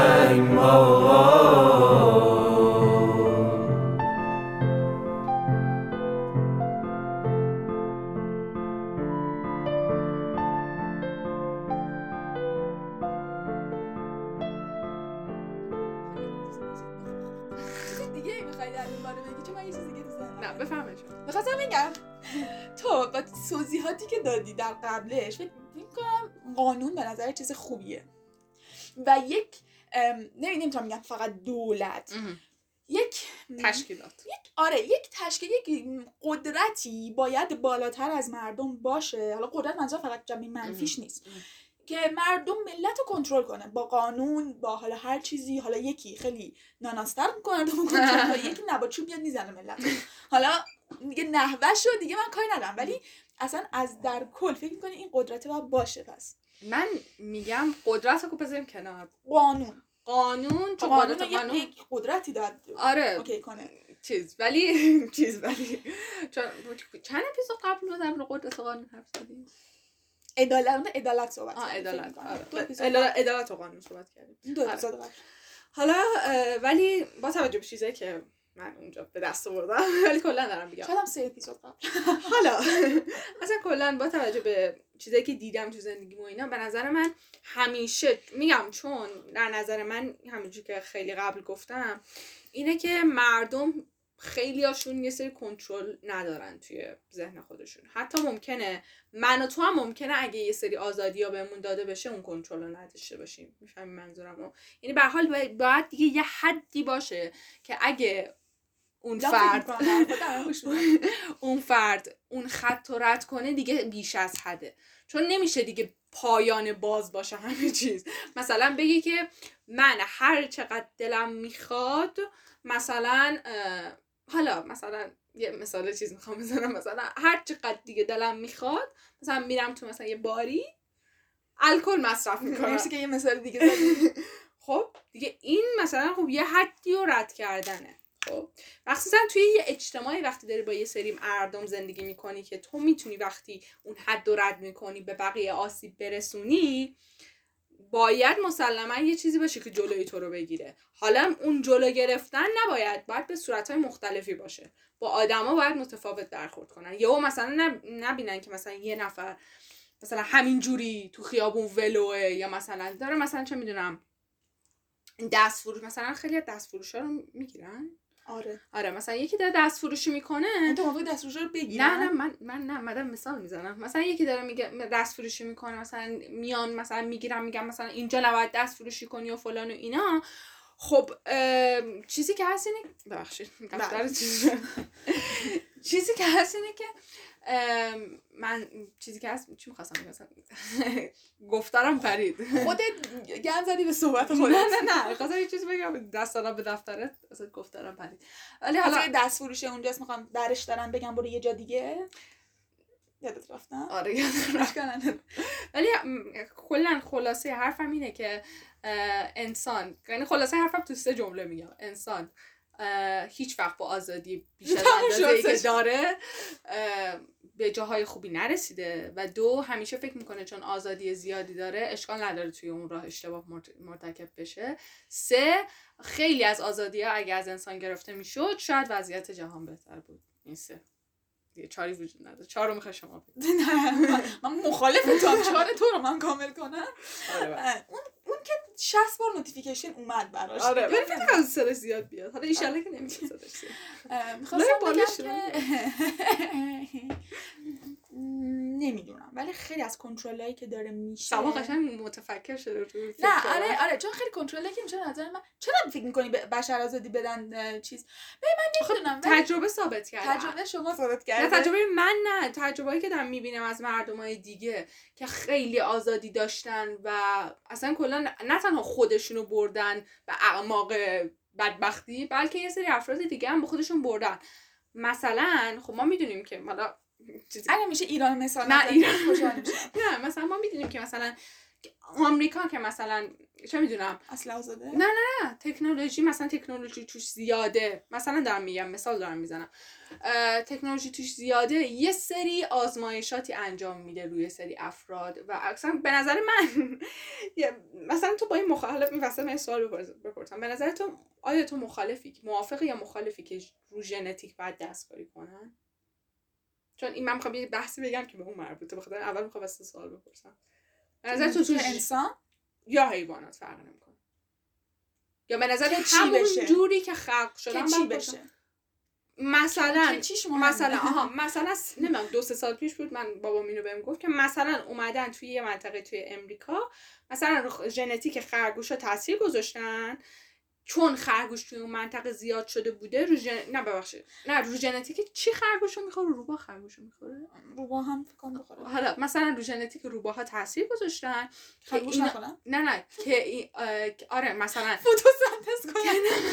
در قبلش. فکر می‌کنم قانون به نظر چیز خوبیه. و یک ام، نمی نمی‌تونم میگم فقط دولت. یک تشکیلات. آره یک تشکیل یک قدرتی باید بالاتر از مردم باشه. حالا قدرت منظور فقط جنبه منفیش ام. نیست. ام. که مردم ملت رو کنترل کنه. با قانون با حالا هر چیزی. حالا یکی خیلی ناناستر می‌کنه کنترل یکی نه با چوب بیاد می‌زنه ملت. حالا دیگه نحوش رو دیگه من کاری ندارم. ولی اصلا از در کل فکر می‌کنی این قدرت باید باشه پس؟ من میگم قدرت رو بذاریم کنار. قانون. قانون چون قانون قانون یک قدرتی داد. آره. اوکی کنه. چیز ولی چیز ولی چون چند اپیزود قبل رو در قدرت قانون حرف زدیم؟ عدالت عدالت صحبت آه عدالت. آره. عدالت و قانون صحبت کردیم. دو آره. اپیزود. حالا ولی با توجه به چیزایی که من اونجا به دست آوردم. ولی کلا دارم میگم. شاید هم سه اپیزود قبل. حالا. اصلا کلا با توجه به چیزایی که دیدم تو زندگی و اینا به نظر من همیشه میگم چون در نظر من همینجوری که خیلی قبل گفتم اینه که مردم خیلی هاشون یه سری کنترل ندارن توی ذهن خودشون. حتی ممکنه من و تو هم ممکنه اگه یه سری آزادی ها بهمون داده بشه اون کنترل رو نداشته باشیم. می‌فهمی منظورم یعنی به حال باید دیگه یه حدی باشه که اگه اون فرد. اون فرد اون خط رو رد کنه دیگه بیش از حده. چون نمیشه دیگه پایان باز باشه همه چیز. مثلا بگی که من هر چقدر دلم می‌خواد مثلا حالا مثلا یه مثال چیز می‌خوام بزنم. مثلا هر چقدر دیگه دلم می‌خواد مثلا میرم تو مثلا یه باری الکل مصرف می‌کنم. مرسی که یه مثال دیگه خب دیگه این مثلا خب یه حدی رو رد کردنه. خب. مخصوصا توی یه اجتماعی وقتی داری با یه سری مردم زندگی می‌کنی که تو می‌تونی وقتی اون حد رد می‌کنی به بقیه آسیب برسونی باید مسلما یه چیزی باشه که جلوی تو رو بگیره. حالا اون جلو گرفتن نباید باید به صورتهای مختلفی باشه. با آدما باید متفاوت برخورد کنن. یهو مثلا نب- نبینن که مثلا یه نفر مثلا همین جوری تو خیابون ولوه یا مثلا داره مثلا چه می‌دونم دست فروش مثلا خیلی دست فروش ها رو می‌گیرن؟ آره. آره مثلا یکی داره دست فروشی می‌کنه تو موقع دست رو بگیرن. نه نه من من نه من دارم مثال می‌زنم. مثلا یکی داره میگه دست فروشی می‌کنه مثلا میان مثلا می‌گیرم میگم مثلا اینجا نباید دست فروشی کنی و فلان و اینا. خب چیزی که هست اینه ببخشید چیزی که هست اینه که من چیزی که هست چی می‌خواستم گفتارم پرید. خودت گن زدی به صحبت نه خودت. نه نه خواستم یه چیزی بگم. دست دادم به دفترت اصلا گفتارم پرید. ولی حالا دست فروشه اونجاست می‌خوام درش دارم بگم برو یه جا دیگه. یادت رفتم؟ آره یادم رفت. ولی کلا خلاصه حرفم اینه که انسان یعنی خلاصه حرفم تو سه جمله میگم. انسان هیچ وقت با آزادی بیش از اندازه که. داره به جاهای خوبی نرسیده و دو همیشه فکر می‌کنه چون آزادی زیادی داره اشکال نداره توی اون راه اشتباه مرت- مرتکب بشه. سه خیلی از آزادی ها اگه از انسان گرفته می‌شد شاید وضعیت جهان بهتر بود. این سه. چاری وجود نداره. چهار رو می‌خوای شما. نه من- مخالف تو چهار تو رو من کامل کنم. آره بله. اون اون که 60 بار نوتیفیکیشن اومد براش آره. ولی فکر کنم صدا زیاد بیاد حالا ایشالله که زیاد. اه، می‌خواستم بگم که نمی‌دونم. ولی خیلی از کنترل هایی که داره میشه. سما قشنگ متفکر شده تو این نه آره. آره چون خیلی کنترل که میشه نظر من چرا فکر می‌کنی به بشر آزادی بدن چیز؟ ببین من نمی‌دونم تجربه ثابت کرده. تجربه شما ثابت نه کرده. تجربه من نه. تجربه که دارم می‌بینم از مردم های دیگه که خیلی آزادی داشتن و اصلا کلا نه تنها خودشونو بردن به اعماق بدبختی بلکه یه سری افراد دیگه هم به خودشون بردن. مثلا خب ما می‌دونیم که حالا چیزی. اگه میشه ایران مثال نه، ایران. نه مثلا ما می‌دونیم که مثلا آمریکا که مثلا چه می‌دونم؟ اصلا آزاده؟ نه نه تکنولوژی مثلا تکنولوژی توش زیاده. مثلا دارم میگم مثال دارم می‌زنم. تکنولوژی توش زیاده. یه سری آزمایشاتی انجام میده روی سری افراد و اصلا به نظر من مثلا تو با این مخالف وسط من سوال بپرس- بپرسم. به نظر تو آیا تو مخالفی موافقی یا مخالفی که رو ژنتیک باید دستکاری کنن؟ چون این من می‌خوام یه بحثی بگم که به اون مربوطه بخاطر اول می‌خوام از تو سوال بپرسم به نظر تو تو که انسان یا حیوانات فرق نمی‌کنه یا به نظر همون بشه؟ جوری که خلق که شدن چی بشه. مثلا؟ مثلا آها مثلا نمی‌دونم دو سه سال پیش بود من بابام اینو بهم گفت که مثلا اومدن توی یه منطقه توی امریکا مثلا ژنتیک خرگوش تاثیر گذاشتن چون خرگوش توی اون منطقه زیاد شده بوده رو ژن... نه ببخشید. نه رو ژنتیک چی خرگوش رو می‌خوره؟ روباه خرگوش رو می‌خوره. روبا هم فکر بخوره. حالا مثلا رو ژنتیک روباها تاثیر گذاشتن. خرگوش اینا- نه نه که که- آره مثلا فتوسنتز کنن.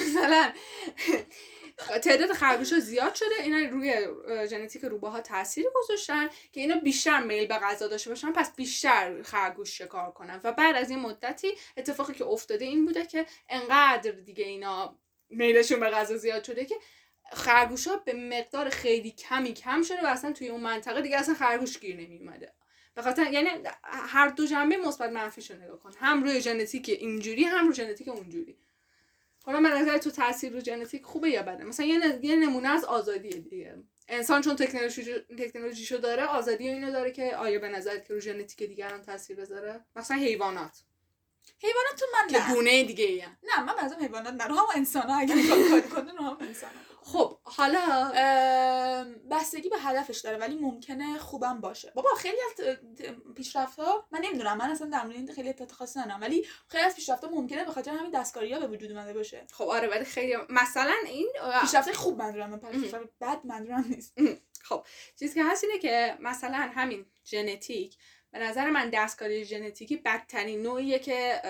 مثلا تعداد خرگوش ها زیاد شده. اینا روی ژنتیک روباها تاثیر گذاشتن که اینا بیشتر میل به غذا داشته باشن پس بیشتر خرگوش شکار کنن. و بعد از این مدتی اتفاقی که افتاده این بوده که انقدر دیگه اینا میلشون به غذا زیاد شده که خرگوش ها به مقدار خیلی کمی کم شده و اصلا توی اون منطقه دیگه اصلا خرگوش گیر نمی اومده به خاطر یعنی هر دو جنبه مثبت منفیشو نگاه کن. هم روی ژنتیک اینجوری هم روی ژنتیک اونجوری. حالا به نظر تو تاثیر رو ژنتیک خوبه یا بده؟ مثلا یه, نمونه از آزادیه دیگه. انسان چون تکنولوژی تکنولوژیشو داره آزادی اینو داره که آیا به نظرت که رو ژنتیک دیگران تاثیر بذاره؟ مثلا حیوانات. حیوانات تو من نه. گونه دیگه ای نه من از حیوانات نه. رو هم انسان ها اگه کاری کنه رو هم انسان خب حالا بستگی به هدفش داره ولی ممکنه خوبم باشه. بابا خیلی از پیشرفت ها من نمی‌دونم من اصلا در مورد این خیلی اطلاعات خاصی ندارم ولی خیلی از پیشرفت ها ممکنه به خاطر همین دستکاری ها به وجود اومده باشه. خب آره ولی خیلی مثلا این پیشرفت خوب منظورم من پیشرفت بد منظورم نیست. خب چیزی که هست اینه که مثلا همین ژنتیک به نظر من دستکاری ژنتیکی بدترین نوعیه که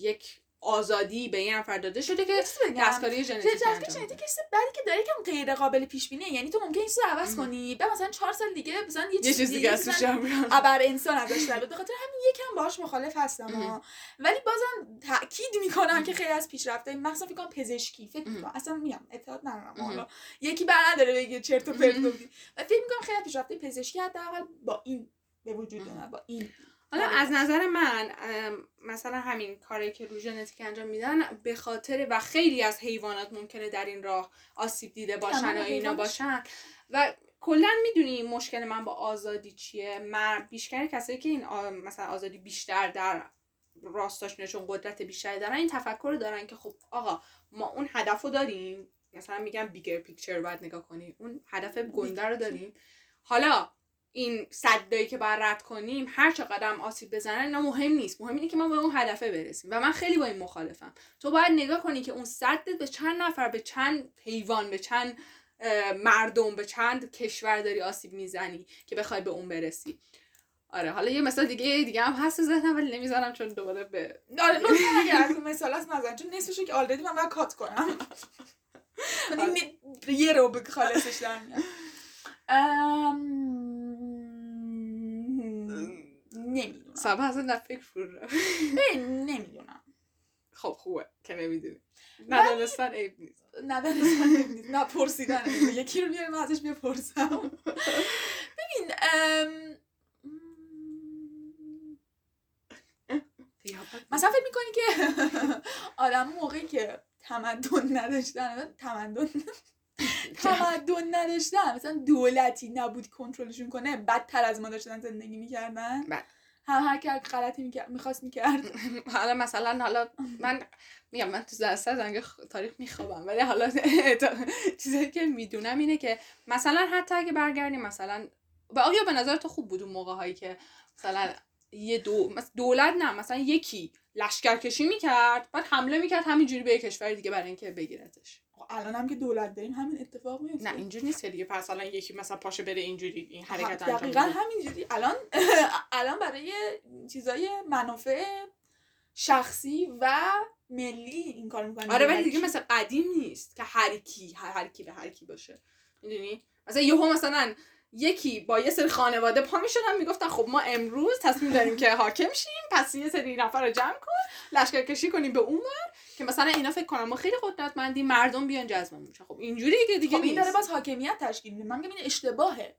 یک آزادی به یه نفر داده شده که چیزی دستکاری ژنتیکی ژنتیک انجام ژنتیک بده. یه چیز بدی که داره که غیر قابل پیش بینیه یعنی تو ممکنه این چیزو عوض. کنی بعد مثلا چهار سال دیگه مثلا یه یه چیز دیگه از توش. ابر انسان ازش در. به خاطر همین یکم باهاش مخالف هستم. ها. ولی بازم تاکید می‌کنم که خیلی از پیشرفته مثلا فکر کنم پزشکی فکر اصلا میگم اطلاعات ندارم. حالا یکی بر نداره بگه چرت و پرت. گفتی و فکر می‌کنم خیلی پیشرفته پزشکی حداقل با این به وجود. اومد. با این حالا. از نظر من مثلا همین کاری که رو ژنتیک انجام میدن به خاطر و خیلی از حیوانات ممکنه در این راه آسیب دیده باشن و اینا. باشن. و کلا می‌دونی مشکل من با آزادی چیه؟ من بیشتر کسایی که این آ- مثلا آزادی بیشتر در راستاشونه چون قدرت بیشتری دارن این تفکر رو دارن که خب آقا ما اون هدف رو داریم. مثلا میگم بیگر پیکچر رو باید نگاه کنی. اون هدف گنده رو داریم. حالا این صدایی که باید رد کنیم هر چقدر هم آسیب بزنن اینا مهم نیست. مهم اینه که ما به اون هدفه برسیم. و من خیلی با این مخالفم. تو باید نگاه کنی که اون صدت به چند نفر به چند حیوان به چند مردم به چند کشور داری آسیب می‌زنی که بخوای به اون برسی. آره حالا یه مثال دیگه دیگه هم هست ذهنم ولی نمی‌ذارم چون دوباره به آره لطفا از اون مثال هست نزن. چون نصفشو که آلردی من باید کات کنم. من این یه رو به خالصش در میاد. نمی‌دونم. صاحب اصلا در فکر فرو رفت. نمی‌دونم. خب خوبه. که نمی‌دونی. ندانستن عیب نیست. ندانستن نیست. نه پرسیدن. یکی رو بیاریم ازش بپرسم. ببین مثلا فکر می‌کنی که آدم موقعی که تمدن نداشتن تمدن تمدن نداشتن مثلا دولتی نبود کنترلشون کنه بدتر از ما داشتن زندگی می‌کردن. هم هر که غلطی می‌خواست می‌کرد. حالا مثلا حالا من میگم من تو درسته زنگ تاریخ میخوابم ولی حالا چیزایی که می‌دونم اینه که مثلا حتی اگه برگردیم مثلا به آیا به نظر تو خوب بود اون موقع هایی که مثلا یه دو دولت نه مثلا یکی لشکرکشی می‌کرد بعد حمله می‌کرد همینجوری به یه کشور دیگه برای اینکه بگیرتش؟ الان هم که دولت داریم همین اتفاق میفته. نه اینجوری نیست که دیگه. پس الان یکی مثلا پاشه بره اینجوری این حرکت انجام دقیقا. همینجوری. الان الان برای چیزای منافع شخصی و ملی این کار می‌کنن. آره ولی دیگه مثل قدیم نیست که هر کی هر, هر کی به هر کی باشه. می‌دونی؟ مثلا یهو مثلا یکی با یه سری خانواده پا می‌شدن می‌گفتن خب ما امروز تصمیم داریم که حاکم شیم پس یه سری نفر رو جمع کن لشکر کشی کنیم به اون که مثلا اینا فکر کنم ما خیلی قدرتمندی مردم بیان جذبمون میشن خب اینجوری دیگه دیگه خب این داره باز حاکمیت تشکیل میده. من میگم این اشتباهه.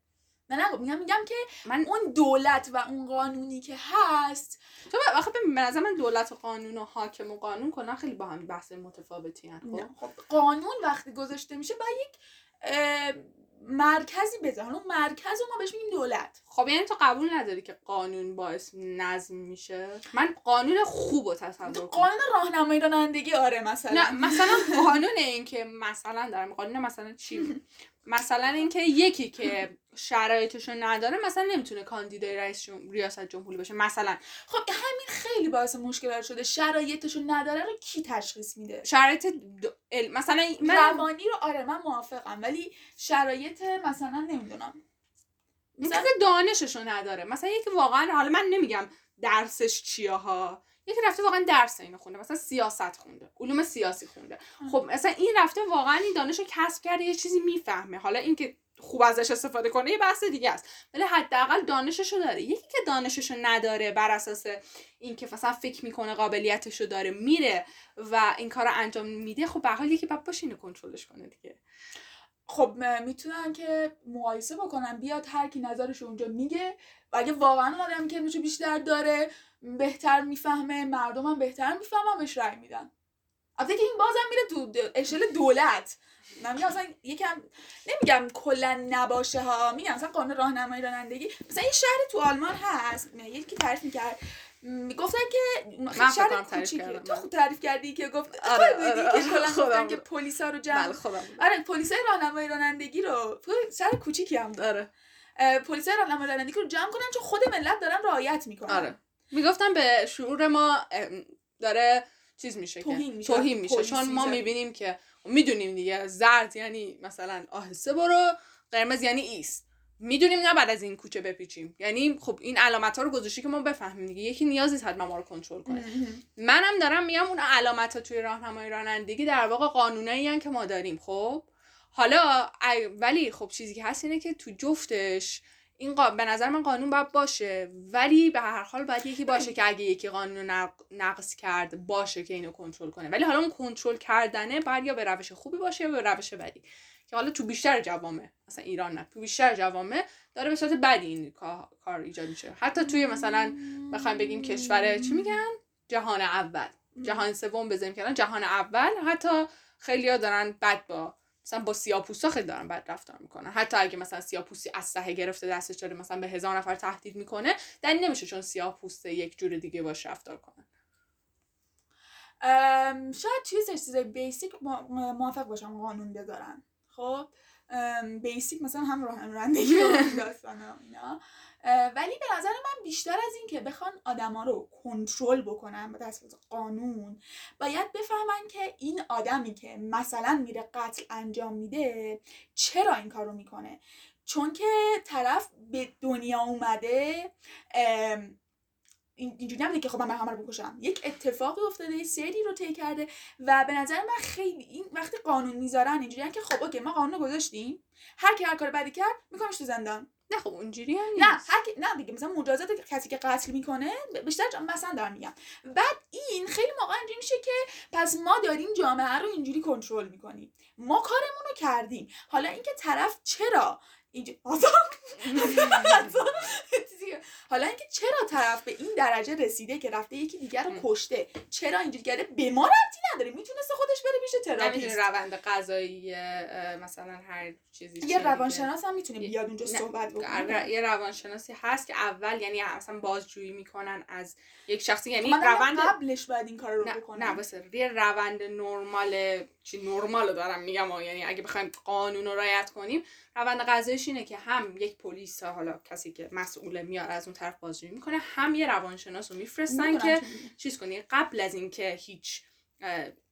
من نگم میگم میگم که من اون دولت و اون قانونی که هست تو آخه ببین به نظر من دولت و قانون و حاکم و قانون کلا خیلی با هم بحث متفاوتی هن خب؟ نه، خب قانون وقتی گذاشته میشه باید یک مرکزی بذاره حالا مرکز رو ما بهش میگیم دولت. خب یعنی تو قبول نداری که قانون باعث نظم میشه؟ من قانون خوب رو تصور کنم. قانون راهنمایی رانندگی آره مثلا. نه مثلا قانون این که مثلا دارم قانون مثلا چی؟ مثلا اینکه یکی که شرایطشو نداره مثلا نمی‌تونه کاندیدای رئیس جم... ریاست جمهوری بشه مثلا خب همین خیلی باعث مشکلات شده. شرایطشو نداره رو کی تشخیص میده؟ شرایط د... ال- مثلا من روانی رو آره من موافقم ولی شرایط مثلا نمی‌دونم. مثلا دانششو نداره. مثلا یکی واقعا حالا من نمیگم درسش چیه ها. یکی رفته واقعا درس اینو خونده مثلا سیاست خونده علوم سیاسی خونده. خب مثلا این رفته واقعا این دانش رو کسب کرده یه چیزی می‌فهمه. حالا اینکه خوب ازش استفاده کنه یه بحث دیگه است. ولی حداقل دانششو داره. یکی که دانششو نداره بر اساس اینکه مثلا فکر می‌کنه قابلیتشو داره میره و این کار رو انجام میده خب به حال یکی باید باشه اینو کنترلش کنه دیگه. خب می‌تونن که مقایسه بکنن بیاد هر کی نظرش اونجا میگه و اگه واقعا آدم که بیشتر داره بهتر می‌فهمه مردم هم بهتر می‌فهمن بهش رأی میدن. البته که این بازم میره تو اشل دولت. من میگم مثلا یکم نمیگم کلا نباشه ها. میگم مثلا قانون راهنمایی رانندگی. مثلا یه شهر تو آلمان هست. یکی تعریف می‌کرد. می‌گفتن که شهر کوچیکه. تو. خوب تعریف کردی که گفت. آره، آره آره، که خودم گفتن. که پلیسا رو جمع بله آره پلیسای راهنمایی رانندگی رو. شهر کوچیکی هم داره آره. پلیسای راهنمایی رانندگی رو جمع کنن چون خود ملت دارن رعایت می‌کنن. آره. می‌گفتم به شعور ما داره چیز میشه که توهین میشه. میشه. چون ما. می‌بینیم که می‌دونیم دیگه. زرد یعنی مثلا آهسته برو قرمز یعنی ایست. می‌دونیم نه بعد از این کوچه بپیچیم. یعنی خب این علامت ها رو گذاشتی که ما بفهمیم دیگه. یکی نیازی نیست حتما ما رو کنترل کنه. منم دارم میگم اون علامت ها توی راهنمای رانندگی در واقع قانونایی که ما داریم خب؟ حالا ولی خب چیزی که هست اینه که تو جفتش این قا... به نظر من قانون باید باشه. ولی به هر حال باید یکی باشه که اگه یکی قانون رو نق- نقض کرد باشه که اینو کنترل کنه. ولی حالا اون کنترل کردنه باید یا به روش خوبی باشه یا به روش بدی. که حالا تو بیشتر جوامع مثلا ایران نه تو بیشتر جوامع داره به صورت بدی این کا- کار ایجاد میشه. حتی توی مثلا بخوایم بگیم کشور چی میگن؟ جهان اول. جهان سوم بزنیم کردن جهان اول. حتی خیلیا دارن بد با مثلا با سیاپوستا خیلی دارن بد رفتار می‌کنن. حتی اگه مثلا سیاپوسی اسلحه گرفته دستش داره مثلا به هزار نفر تهدید می‌کنه دلیل نمیشه چون سیاپوسته یک جور دیگه باش رفتار کنن. شاید سری چیزای بیسیک موافق باشم قانون بذارن. خب؟ بیسیک مثلا هم راه رانندگی داستانا اینا. ولی به نظر من بیشتر از این که بخوان آدما رو کنترل بکنن با دست قانون باید بفهمن که این آدمی که مثلا میره قتل انجام میده چرا این کارو می‌کنه. چون که طرف به دنیا اومده اینجوری نبوده که خب من همه رو بکشم. یک اتفاقی افتاده یه سری رو طی کرده و به نظر من خیلی این وقتی قانون می‌ذارن اینجوری که خب اوکی ما قانون رو گذاشتیم هر کی هر کار بدی کرد میکنش تو زندان. نه خب اونجوری هم نه نیست. هر نه دیگه مثلا مجازات کسی که قتل می‌کنه بیشتر مثلا دارم میگم. بعد این خیلی موقع اینجوری میشه که پس ما داریم جامعه رو اینجوری کنترل می‌کنیم. ما کارمون رو کردیم. حالا اینکه طرف چرا اینجا حالا اینکه چرا طرف به این درجه رسیده که رفته یکی دیگر رو. کشته؟ چرا اینجوری کرده؟ به ما ربطی نداره. می‌تونسته خودش بره پیش تراپیست. روند قضایی مثلا هر چیزی یه. روانشناس هم می‌تونه بیاد اونجا صحبت بکنه. یه روانشناسی هست که اول یعنی مثلا بازجویی می‌کنن از یک شخصی. یعنی دارم روند قبلش باید این کار رو نه بکنه نه واسه یه روند نرمال چی نرمال رو دارم میگم آه. یعنی اگه بخوایم قانون رو رعایت کنیم روند قضاییش اینه که هم یک پلیس حالا کسی که مسئول میاد از اون طرف بازجویی می‌کنه هم یه روانشناس رو میفرستن که. چیز کنی قبل از اینکه هیچ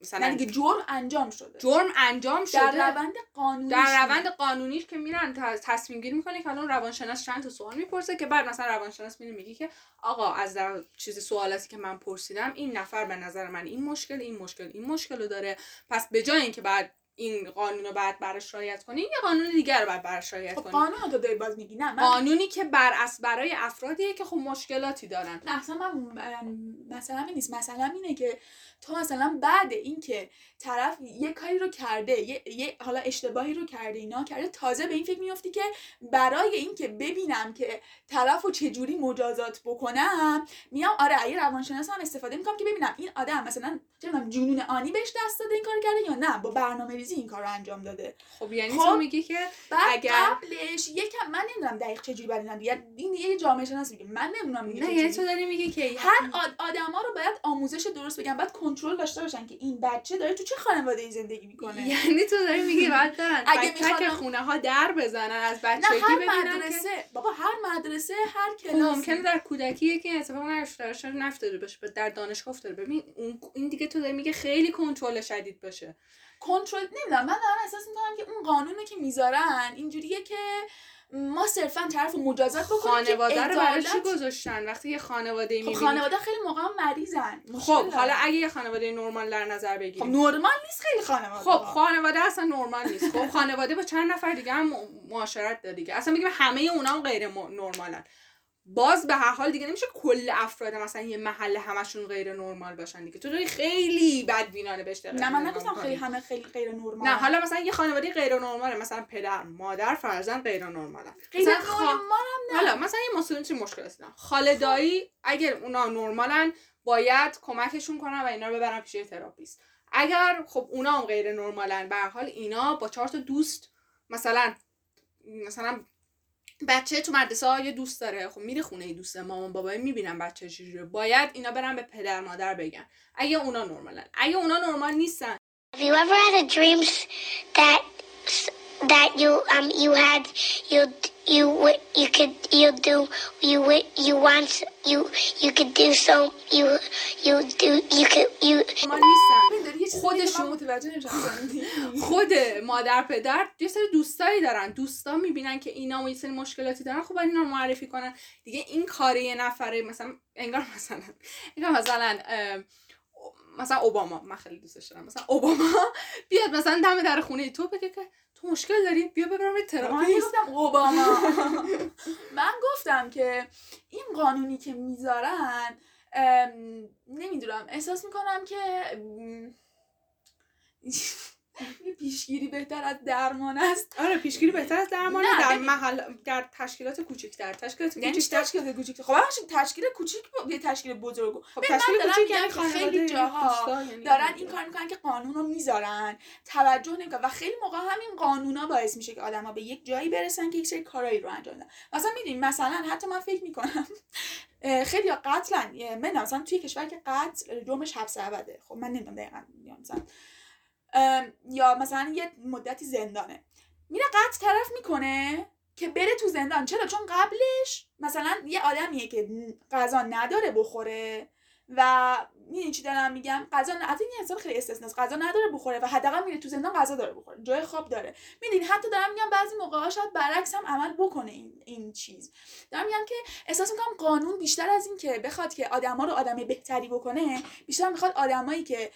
مثلا دیگه جرم انجام شده. جرم انجام شده. در روند قانونی در روند قانونیش که میرن تصمیم گیری می‌کنه که الان روانشناس چند تا سوال می‌پرسه که بعد مثلا روانشناس میره میگه که آقا از در چیز سوالاتی که من پرسیدم این نفر به نظر من این مشکل این مشکل این مشکل رو داره. پس به جای اینکه بعد این قانون رو بعد براش رعایت کنی یه قانون دیگر رو بعد براش رعایت خب کنی. قانون رو داری باز میگی نه من قانونی که بر اس برای افرادیه که خب مشکلاتی دارن. نه اصلا من مثلا این نیست. مثلا اینه که تو مثلا بعد اینکه طرف یه کاری رو کرده یه, یه حالا اشتباهی رو کرده اینا کرده تازه به این فکر میافتی که برای اینکه ببینم که طرف رو چجوری مجازات بکنم میام آره یه روانشناس هم استفاده می‌کنم که ببینم این آدم مثلا چه جنون آنی بهش دست داده این کار کرده یا نه با برنامه ریزی این کار رو انجام داده. خب یعنی خب، تو میگی که بعد اگر- قبلش یکم من نمی‌دونم دقیق چجوری برای دیگه این دیگه یه جامعه شناس میگه. من نمی‌دونم دیگه نه. یعنی تو داری میگی که هر آد- آدما رو باید آموزش درست بگن باید کنترل داشته باشن که این بچه داره تو چه خانواده ای زندگی می‌کنه. یعنی تو داری میگی باید دارن اگه می‌خوان- خونه ها در بزنن از نه بچگی هر ببینن که مدرسه بابا هر مدرسه هر خب کلاس ممکنه در کودکی که این اتفاق شاید نفتاده باشه در دانشگاه افتاده. ببین اون این دیگه تو داری میگه خیلی کنترل شدید باشه. کنترل نمی‌دونم من دارم احساس می‌کنم که اون قانونی که می‌ذارن اینجوریه که ما صرفا طرف مجازات بکنیم که خانواده رو برای چی گذاشتن؟ وقتی یه خانواده خب می‌بینی؟ خانواده خیلی موقع مریضن خب. حالا اگه یه خانواده نرمال در نظر خب بگیریم نرمال نیست خیلی خانواده. خب خانواده اصلا نرمال نیست. خب خانواده با چند نفر دیگه هم معاشرت داره دیگه. اصلا میگیم همه اونا هم غیر نرمالن. باز به هر حال دیگه نمیشه کل افراد مثلا یه محله همشون غیر نرمال باشن دیگه. تو داری خیلی بدبینانه بهش نه من نگفتم. خیلی همه خیلی غیر نرمال. نه حالا مثلا یه خانواده غیر نرماله. مثلا پدر مادر فرزند غیر نرمالن. غیر خا- نرمال هم نه. حالا مثلا یه مسئولین چه مشکلاتی دارن خاله دایی اگر اونا نرمالن باید کمکشون کنن و اینا رو ببرن پیش تراپیست. اگر خب اونا هم غیر نرمالن به هر حال اینا با چهار تا دوست مثلا مثلا بچه تو مدرسه ها یه دوست داره. خب میره خونه دوست مامان بابا می‌بینن بچه چجوریه باید اینا برن به پدر مادر بگن. اگه اونا نرمالن. اگه اونا نرمال نیستن. Have you ever had a dream s- that that you um you had you you wi- you could you do you wi- you want you you could do so you you do you could you خودشون- متوجه خود مادر پدر یه سری دوستایی دارن. دوستا می‌بینن که اینا یه سری مشکلاتی دارن خب اینا معرفی کنن. دیگه این کار یه نفره مثلا انگار مثلا انگار مثلا مثلا اوباما من خیلی دوستش دارم. مثلا اوباما بیاد مثلا دم در خونه تو بگه که تو مشکل داری؟ بیا ببرم گفتم اوباما. من گفتم که این قانونی که می‌ذارن نمی‌دونم احساس می‌کنم که پیشگیری بهتر از درمان است. آره پیشگیری بهتر از درمان نه، در. محل در تشکیلات کوچیک‌تر تشکیلات یعنی چی کوچیک‌تر تشکیل کوچیک خب ببخشید تشکیل کوچیک یه تشکیل بزرگ. خب تشکیل کوچیک یعنی خیلی جاها یعنی دارن. این کار می‌کنن که قانون رو می‌ذارن توجه نمی‌کنن و خیلی موقع همین قانونا باعث میشه که آدما به یک جایی برسن که یک سری کارایی رو انجام بدن. مثلا می‌دونی مثلا حتی من فکر می‌کنم خیلی قتلن. من مثلا توی کشور که قتل جرمش حبس ابده خب من نمی‌دونم دقیقا مثلا. یا مثلا یه مدتی زندانه. میره قتل طرف می‌کنه که بره تو زندان. چرا؟ چون قبلش مثلا یه آدمیه که غذا نداره بخوره و می‌دونی چی دارم میگم؟ غذا ن... البته این انسان خیلی استثناست غذا نداره بخوره و حداقل میره تو زندان غذا داره بخوره. جای خواب داره. می‌دونی حتی دارم میگم بعضی موقع ها شاید برعکس هم عمل بکنه این این چیز. دارم میگم که احساس می‌کنم قانون بیشتر از این که بخواد که آدما رو آدم بهتری بکنه بیشتر می‌خواد آدمایی که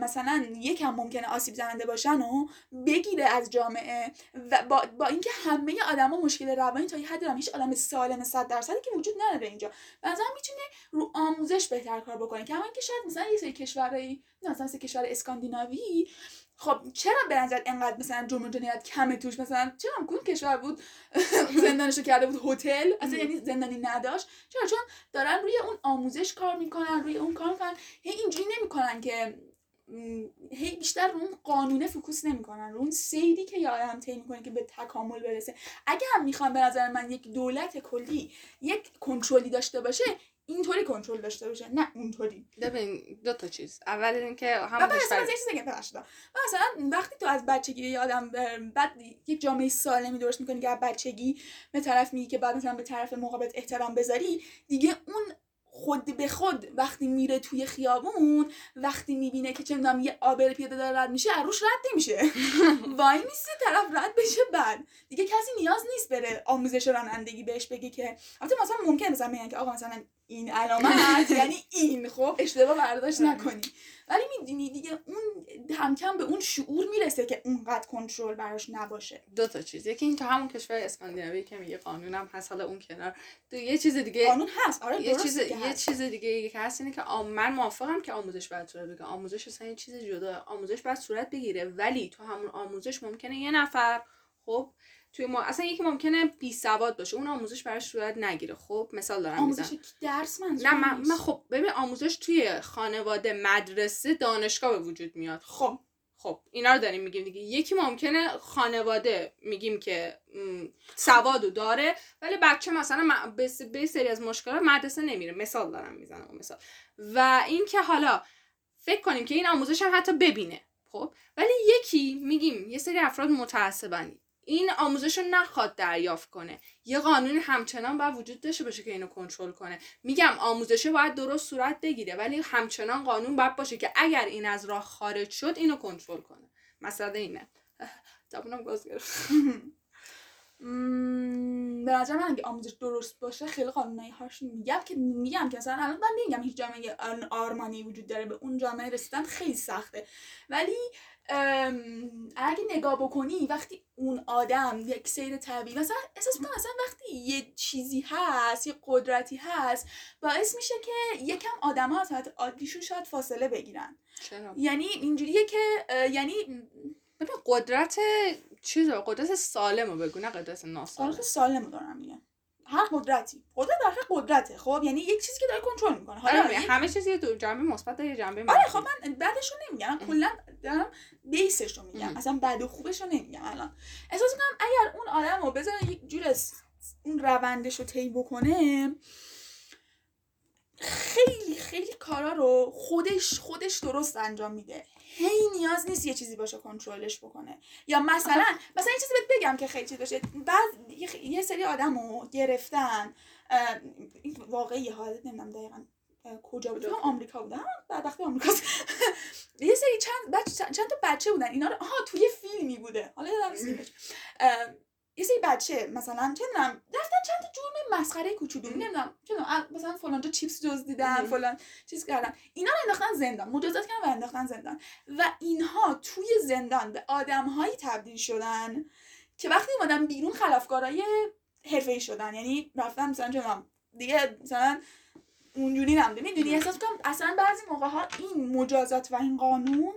مثلا یکم ممکنه آسیب زننده باشن و بگیره از جامعه و با, با اینکه همه آدما مشکل روانی تا یه حدی هیچ آدم سالم 100 درصدی که وجود نداره اینجا. نظرم می‌تونه رو آموزش بهتر کار بکنه. کما اینکه شاید مثلا یه سری کشورهای نه مثلا مثل کشور اسکاندیناوی. خب چرا به نظر انقدر مثلا جرم جنایت کمه توش؟ مثلا چرا کدوم کشور بود زندانشو کرده بود هتل؟ اصلا یعنی زندانی نداشت. چرا؟ چون دارن روی اون آموزش کار می‌کنن روی اون کار می‌کنن. هی اینجوری نمی‌کنن که هی بیشتر رو اون قانونه فوکوس نمی‌کنن رو اون سیری که یه آدم طی می‌کنه که به تکامل برسه. اگه هم می‌خوان به نظر من یک دولت کلی یک کنترلی داشته باشه اینطوری کنترل داشته باشه نه اونطوری. ببین دو تا چیز. اول اینکه هم اصلا یه چیز ببخشید. و مثلا وقتی تو از بچگی اه، بعد یک جامعه سالمی درست می‌کنی که از بچگی به طرف میگی که بعد مثلا به طرف مقابلت احترام بذاری دیگه اون خود به خود وقتی میره توی خیابون وقتی می‌بینه که چه می‌دونم یه آبر پیاده داره رد میشه از روش رد نمیشه. وای میسته طرف رد بشه بعد. دیگه کسی نیاز نیست بره آموزش رانندگی بهش بگه که. البته مثلا ممکنه مثلا بگن که آقا مثلا این علامت یعنی این خب؟ اشتباه برداشت نکنی. ولی می‌دونی دیگه اون هم کم به اون شعور می‌رسه که اونقدر کنترل براش نباشه. دو تا چیز. یکی این که همون کشور اسکاندیناوی که میگه قانونم هست. حالا اون کنار. دو یه چیز دیگه قانون هست. آره یه چیز یه هست. چیز دیگه که هست اینه که آم- من موافقم که آموزش باید صورت بگیره. آموزش اصلا یه چیز جدا. آموزش باید صورت بگیره. ولی تو همون آموزش ممکنه یه نفر خب توی ما اصلا یکی ممکنه بی سواد باشه. اون آموزش براش صورت نگیره. خب مثال دارم آموزش درس منظور نه من. من خب ببین آموزش توی خانواده مدرسه دانشگاه به وجود میاد. خب. خب اینا رو داریم میگیم دیگه. یکی ممکنه خانواده میگیم که سوادو داره ولی بچه مثلا به سری از مشکلات مدرسه نمیره. مثال دارم می‌زنم مثال. و اینکه حالا فکر کنیم که این آموزش هم حتی ببینه. خب ولی یکی میگیم یه سری افراد متعصبن. این آموزش رو نخواد دریافت کنه. یه قانون همچنان باید وجود داشته باشه که اینو کنترل کنه. میگم آموزشه باید درست صورت بگیره ولی همچنان قانون باید باشه که اگر این از راه خارج شد اینو کنترل کنه. مسئله اینه. زبونم گاز گرفت. به نظر من اگه آموزش درست باشه خیلی قانونایی هاش میگم که میگم که مثلا الان من نمیگم هیچ جامعه آرمانی وجود داره به اون جامعه رسیدن خیلی سخته. ولی اگه نگاه بکنی وقتی اون آدم یک سیر طبیعی مثلا احساس می‌کنم مثلا وقتی یه چیزی هست یه قدرتی هست باعث میشه که یکم آدم ها از حالت عادیشون شاید فاصله بگیرن. چرا؟ یعنی اینجوریه که یعنی قدرت چیز رو، قدرت سالم رو بگو نه قدرت ناسالم. قدرت سالم رو دارم میگم. هر قدرتی. قدرت در قدرته خب؟ یعنی یک چیزی که داره کنترل می‌کنه حالا آره یک- همه چیز یه دو جنبه مثبت داره یه جنبه آره منفی. خب من بعدش رو نمیگم. کلا دارم بیسش رو میگم. اصلا بد و خوبش رو نمیگم الان. احساس می‌کنم اگر اون آدم رو بذارن یک جور اون روندش رو طی بکنه خیلی خیلی کارا رو خودش خودش درست انجام میده. هی نیاز نیست یه چیزی باشه کنترلش بکنه. یا مثلا مثلا یه چیزی بهت بگم که خیلی چیز باشه بعد یه, سری آدم رو گرفتن این واقعی حالت نمی‌دونم دقیقا کجا بود؟ کنم آمریکا بودن؟ بدبخت آمریکاست. یه سری چند بچه چند, تا بچه بودن. اینا رو آها توی فیلمی بوده. حالا یادم نیست یه سری بچه مثلا چه می‌دونم رفتن چند تا جرم مسخره کوچولو نمی‌دونم چه مثلا فلانجا چیپس دزدیدن. فلان چیز کردن. اینا رو انداختن زندان مجازات کردن و انداختن زندان. و اینها توی زندان به آدمهایی تبدیل شدن که وقتی اومدن بیرون خلافکارای حرفه‌ای شدن. یعنی رفتن مثلا چه دیگه مثلا اونجوری نمده می‌دونی احساس کنم اصلا بعضی موقع ها این مجازات و این قانون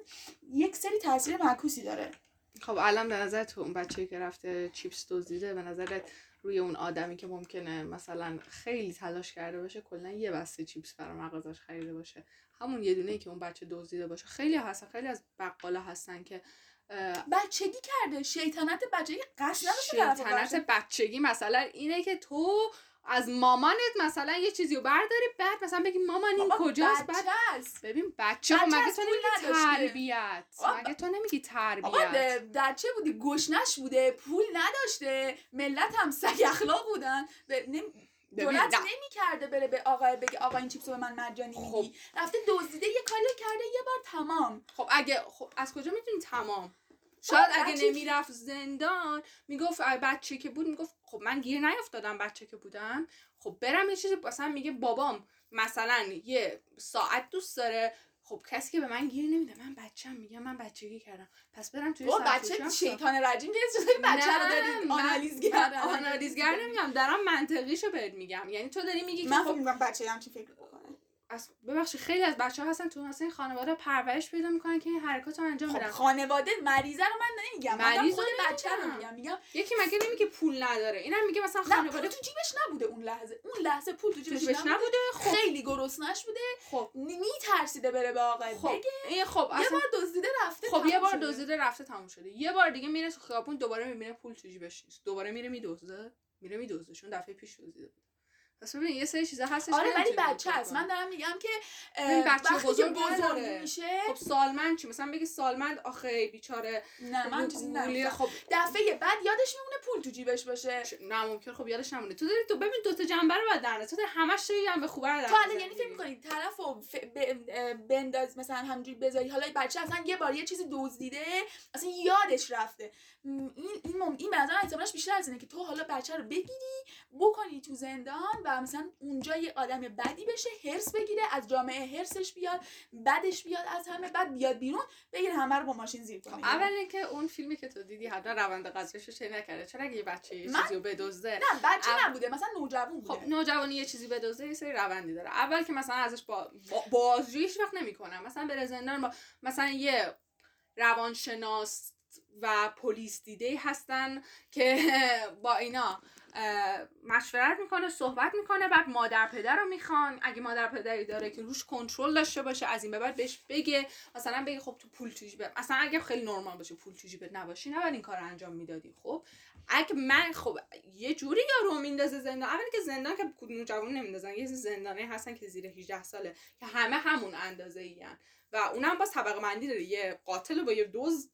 یک سری تاثیر معکوسی داره. خب الان به نظر تو اون بچه که رفته چیپس دزدیده به نظرت روی اون آدمی که ممکنه مثلا خیلی تلاش کرده باشه کلا یه بسته چیپس برای مغازش خریده باشه؟ همون یه دونه ای که اون بچه دزدیده باشه. خیلی هستن خیلی از بقالا هستن که بچگی کرده. شیطنت بچگی قصد نداشته شیطنت. بچگی مثلا اینه که تو از مامانت مثلا یه چیزی رو برداری بعد مثلا بگی مامان این کجاست؟ بعد. ببین بچه خب مگه تو نمیگی. تربیت؟ مگه تو نمیگی تربیت؟ در چه بودی؟ گشنش بوده پول نداشته. ملت هم سگ اخلاق بودن. دولت. نمی کرده بره به آقا بگه آقا این چیپس رو به من مجانی خب. میدی. رفته دزدیده یه کاری کرده یه بار تمام. خب اگه خب از کجا می‌دونی تمام؟ شاید بچه اگه نمی‌رفت زندان می‌گفت بچه که بود می‌گفت خب من گیر نیافتادم بچه که بودم. خب برم یه چیزی مثلا میگه بابام مثلا یه ساعت دوست داره. خب کسی که به من گیر نمیده. من بچم میگم من بچگی کردم. پس برم توی ساعت بچه شیطان رجیم که بچه رو داری آنالیزگر من آنالیزگر نمیگم. دارم منطقیشو بهت میگم. یعنی تو داری میگی که من خب فکر می‌کنم بچه همچین فکر از ببخشید خیلی از بچه ها هستن تو مثلا این خانواده پرورش پیدا می‌کنن که این حرکات رو انجام خب بدن. خانواده مریضه رو من نمیگم من مریض خود بچه رو. میگم میگم یکی مگه نمیگه پول نداره؟ اینم میگه مثلا خانواده تو جیبش نبوده اون لحظه. اون لحظه پول تو جیبش, جیبش نبوده. نبوده. خب. خیلی گرسنش بوده. خب. میترسیده بره به آقا خب. بگه. این خب یه بار دزدیده رفته خب یه بار. دزدیده رفته تموم شده. یه بار دیگه میره تو خیابون دوباره می‌بینه پول تو جیبش نیست. دوباره میره میدزده. میره میدزده چون دفعه پیش دزدیده بود. پس ببین یه سری چیزا هستش آره ولی بچه کنی. من دارم میگم که بچه بزرگ بزرگ. میشه خب سالمند چی؟ مثلا بگی سالمند آخه بیچاره. نه من چیزی نمیگم خب دفعه بعد یادش میمونه پول تو جیبش باشه. نه ممکن خب یادش نمونه. تو داری تو ببین دو تا جنبه رو باید درنه تو همش داری هم به خوبه در تو الان یعنی فکر. می‌کنی طرف رو ف... ب... اه، بنداز مثلا همجوری بذاری. حالا بچه اصلا یه بار یه چیزی دزدیده اصلا یادش رفته. این این مم... این به نظر احتمالش بیشتر از اینه که تو حالا بچه رو بگیری بکنی تو زندان و مثلا اونجا یه آدم بدی بشه هرس بگیره از جامعه هرسش بیاد بدش بیاد از همه بعد بیاد بیرون بگیره همه رو با ماشین زیر کنه اول اینکه اون فیلمی که تو دیدی حتما روند قضیه‌شو چه نکرده؟ چرا اگه یه بچه یه من- چیزی رو بدزده؟ نه بچه اول- نبوده مثلا نوجوان بوده. خب نوجوانی یه چیزی بدزده یه سری روندی داره. اول که مثلا ازش با, با بازجویی وقت نمی‌کنن مثلا بره زندان با مثلا یه روانشناس و پلیس دیده هستن که با اینا مشورت می‌کنه صحبت می‌کنه بعد مادر پدر رو می‌خوان. اگه مادر پدری داره که روش کنترل داشته باشه از این به بعد بهش بگه مثلا بگه خب تو پول تو جیبت مثلا اگه خیلی نرمال باشه پول تو جیبت نباشی نباید این کار رو انجام می‌دادی. خب اگه من خب یه جوری یارو میندازه زندان. اولی که زندان که کدوم جوون نمیندازن یه زندانی هستن که زیر 18 ساله که همه همون اندازه این و اونم باز طبقه بندی داره. یه قاتل با یه دوز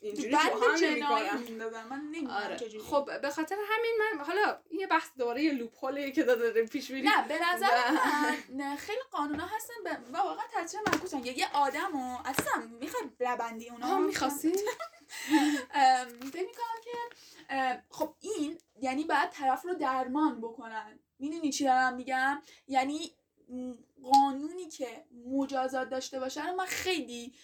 اینجوری من آره. خب به خاطر همین من حالا یه بحث دوباره یه لوپ که داره پیش میری نه به نظر من نه، خیلی قانونا هستن. و واقعا تاثیر معکوسن یه یه آدم و اصلا می‌خواد لبندی اونا می‌خواستی؟ فکر می‌کنم که خب این یعنی باید طرف رو درمان بکنن. می‌دونی چی دارم میگم؟ یعنی قانونی که مجازات داشته باشه رو من خیلی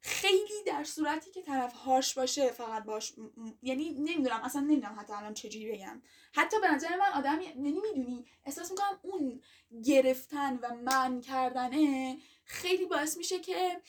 خیلی در صورتی که طرف هاش باشه فقط باش م- یعنی نمی‌دونم اصلا نمی‌دونم حتی الان چجوری بگم. حتی به نظر من آدم یعنی می‌دونی احساس می‌کنم اون گرفتن و من کردنه خیلی باعث میشه که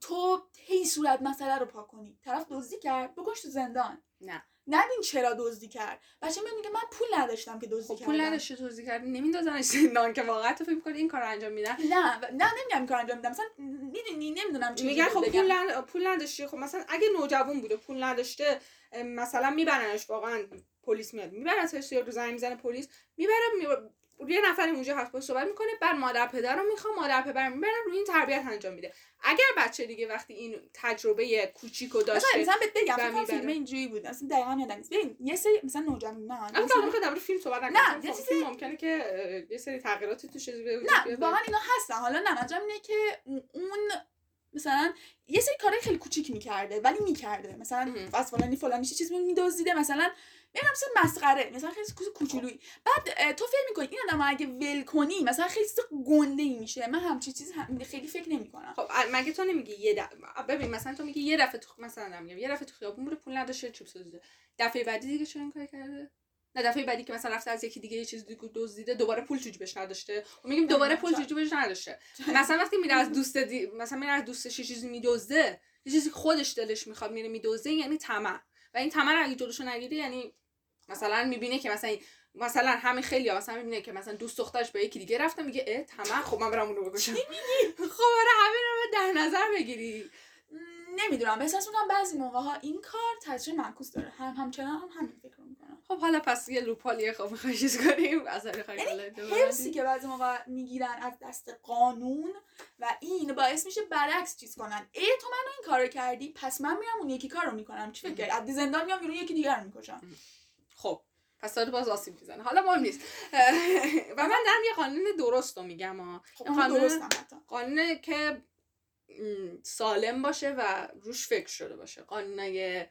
تو هی صورت مسئله رو پاک کنی. طرف دزدی کرد بکش تو زندان. نه. نبین چرا دزدی کرد. بچه من میگه من پول نداشتم که دزدی خب کردم. پول نداشته توضیح کردی. نمیندازنش زندان که واقعا تو فکر کنی این کار انجام میدن؟ نه نه نمیگم این کار انجام میدم مثلا می‌دونی نمی‌دونم چی میگن خب پول. پول نداشتی. خب مثلا اگه نوجوان بوده پول نداشته مثلا میبرنش واقعا پلیس میاد. میبرنش یا رو زنگ می‌زنه پلیس می‌بره می... یه نفر اونجا هست باش صحبت می‌کنه بعد مادر پدر رو می‌خوام مادر پدر می‌برن روی این تربیت انجام میده اگر بچه دیگه وقتی این تجربه کوچیکو مثلا داشته مثلا بهت بگم فکر. فیلم اینجوری بود اصلا دقیقا یادم نیست ببین یه سری مثلا نوجوانان که که در فیلم صحبت نکنیم نه، یه خب چیزی- فیلم ممکنه که یه سری تغییراتی توش وجود نه. واقعا اینا هستن حالا نه اینه که اون مثلا یه سری کارهای خیلی کوچیک می‌کرده ولی می‌کرده مثلا. از فلانی فلانی چه چیزی میدزدیده مثلا نمی‌دونم مثلا مسخره مثلا خیلی چیز کوچولویی. بعد تو فکر می‌کنی این آدم اگه ول کنی مثلا خیلی چیز گنده ای میشه. من همچین چیز هم خیلی فکر نمی‌کنم. خب مگه تو نمیگی یه دفعه ببین مثلا تو میگی یه دفعه تو مثلا میگم یه دفعه تو خیابون بوده پول نداشته چیپس دزدیده دفعه بعدی دیگه چرا این کار کرده؟ نه دفعه بعدی که مثلا رفته از یکی دیگه یه چیز دیگه دزدیده دوباره پول تو جیبش نداشته. و میگیم دوباره پول تو جیبش نداشته. مثلا وقتی میره از دوست دی... مثلا میره از دوستش یه چیزی میدزده یه چیزی که خودش دلش می‌خواد میره میدزده یعنی طمع. و این طمع رو اگه جلوشو نگیری یعنی مثلا می‌بینه که مثلا مثلا همین خیلی مثلا می‌بینه که مثلا دوست دخترش به یکی دیگه رفته میگه اه طمع خب من برم اونو بکشم خب آره همین رو در نظر بگیری. نمی‌دونم احساس می‌کنم بعضی موقع ها این کار تاثیر معکوس داره. هم همچنان هم همین فکر می‌کنم. خب حالا پس یه لوپالیه خب می‌خوای چیز کنیم از حرسی که بعضی موقع می‌گیرن از دست قانون و این باعث میشه برعکس چیز کنن. ای تو منو این کارو کردی پس من میرم اون یکی کارو می‌کنم. چی فکر کردی؟ از زندان میام بیرون یکی دیگر رو می‌کشم. خب پس داره باز آسیب می‌زنه. حالا مهم نیست. و من دارم یه قانون درست رو میگم ها خب قانون قانونه که سالم باشه و روش فکر شده باشه. قانونای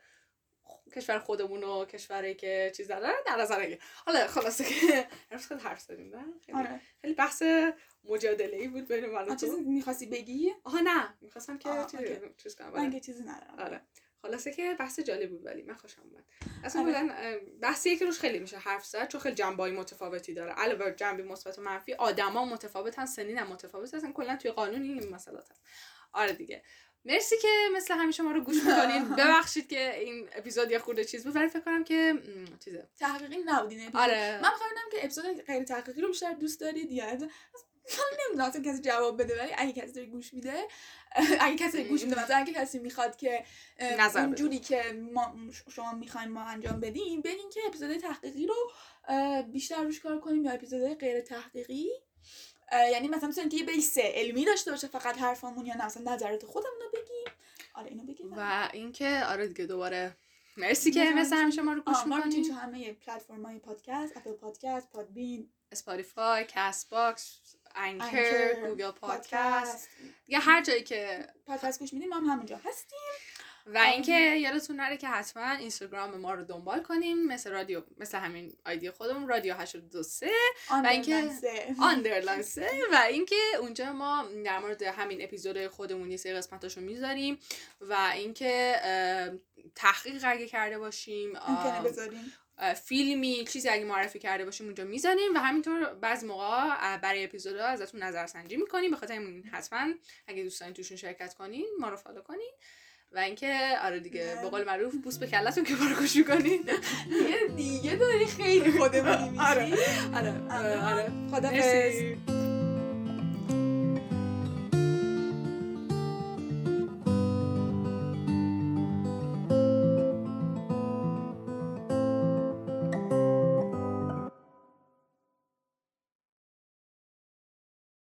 کشور خودمون و کشوری که چیز داره در نظر حالا خلاصه که امروز خیلی حرف زدیم نه؟ خیلی, آره. خیلی بحث مجادله ای بود بین من و چیزی تو می‌خواستی بگی؟ آها نه. می‌خواستم که چیز. چیز کنم. من آره. چیزی ندارم. آره. خلاصه که بحث جالب بود ولی من خوشم اومد. اصلا آره. کلا اه، بحثیه که روش خیلی میشه حرف زد چون خیلی جنبه‌های متفاوتی داره. علاوه بر جنبه مثبت و منفی آدما متفاوتن سنین هم متفاوت هستن کلا توی قانون این مسئلات هست. آره دیگه. مرسی که مثل همیشه ما رو گوش می‌کنین ببخشید که این اپیزود یه خورده چیز بود ولی فکر کنم که چیزه. تحقیقی نبودین. آره. من می‌خوام که اپیزود غیر تحقیقی رو بیشتر دوست دارید یا من نمی‌دونم اصلا کسی جواب بده ولی اگه کسی داره گوش میده اگه کسی گوش میده مثلا اگه کسی می‌خواد که بده. اونجوری که ما شما می‌خواین ما انجام بدیم بگین که اپیزود تحقیقی رو بیشتر روش کار کنیم یا اپیزود غیر تحقیقی. یعنی مثلا مثلا که یه بیس علمی داشته باشه فقط حرفمون یا نه مثلا نظرات خودمون رو بگیم. آره اینو بگیم. و اینکه آره دیگه دوباره مرسی که مثل همیشه ما رو گوش می‌کنین تو همه پلتفرم های پادکست Apple Podcast Podbean Spotify Castbox Anchor Google Podcast یا هر جایی که پادکست گوش میدیم ما هم همونجا هستیم. و اینکه یادتون نره که حتما اینستاگرام ما رو دنبال کنین مثل رادیو مثل همین آیدی خودمون رادیو 823 و اینکه underline و اینکه اونجا ما در مورد همین اپیزود خودمون یه سری قسمتاشو می‌ذاریم. و اینکه تحقیق اگه کرده باشیم بذاریم. فیلمی چیزی اگه معرفی کرده باشیم اونجا می‌زنیم و همینطور بعضی موقع برای اپیزودها ازتون نظرسنجی می‌کنیم. به خاطر همین حتما اگه دوست دارین توشون شرکت کنین ما رو فالو کنین. و اینکه آره دیگه به قول معروف بوس به کلتون که ما رو گوش می‌کنین. دیگه دیگه داری خیلی خودمونی میشی آره. آره. آره. خدا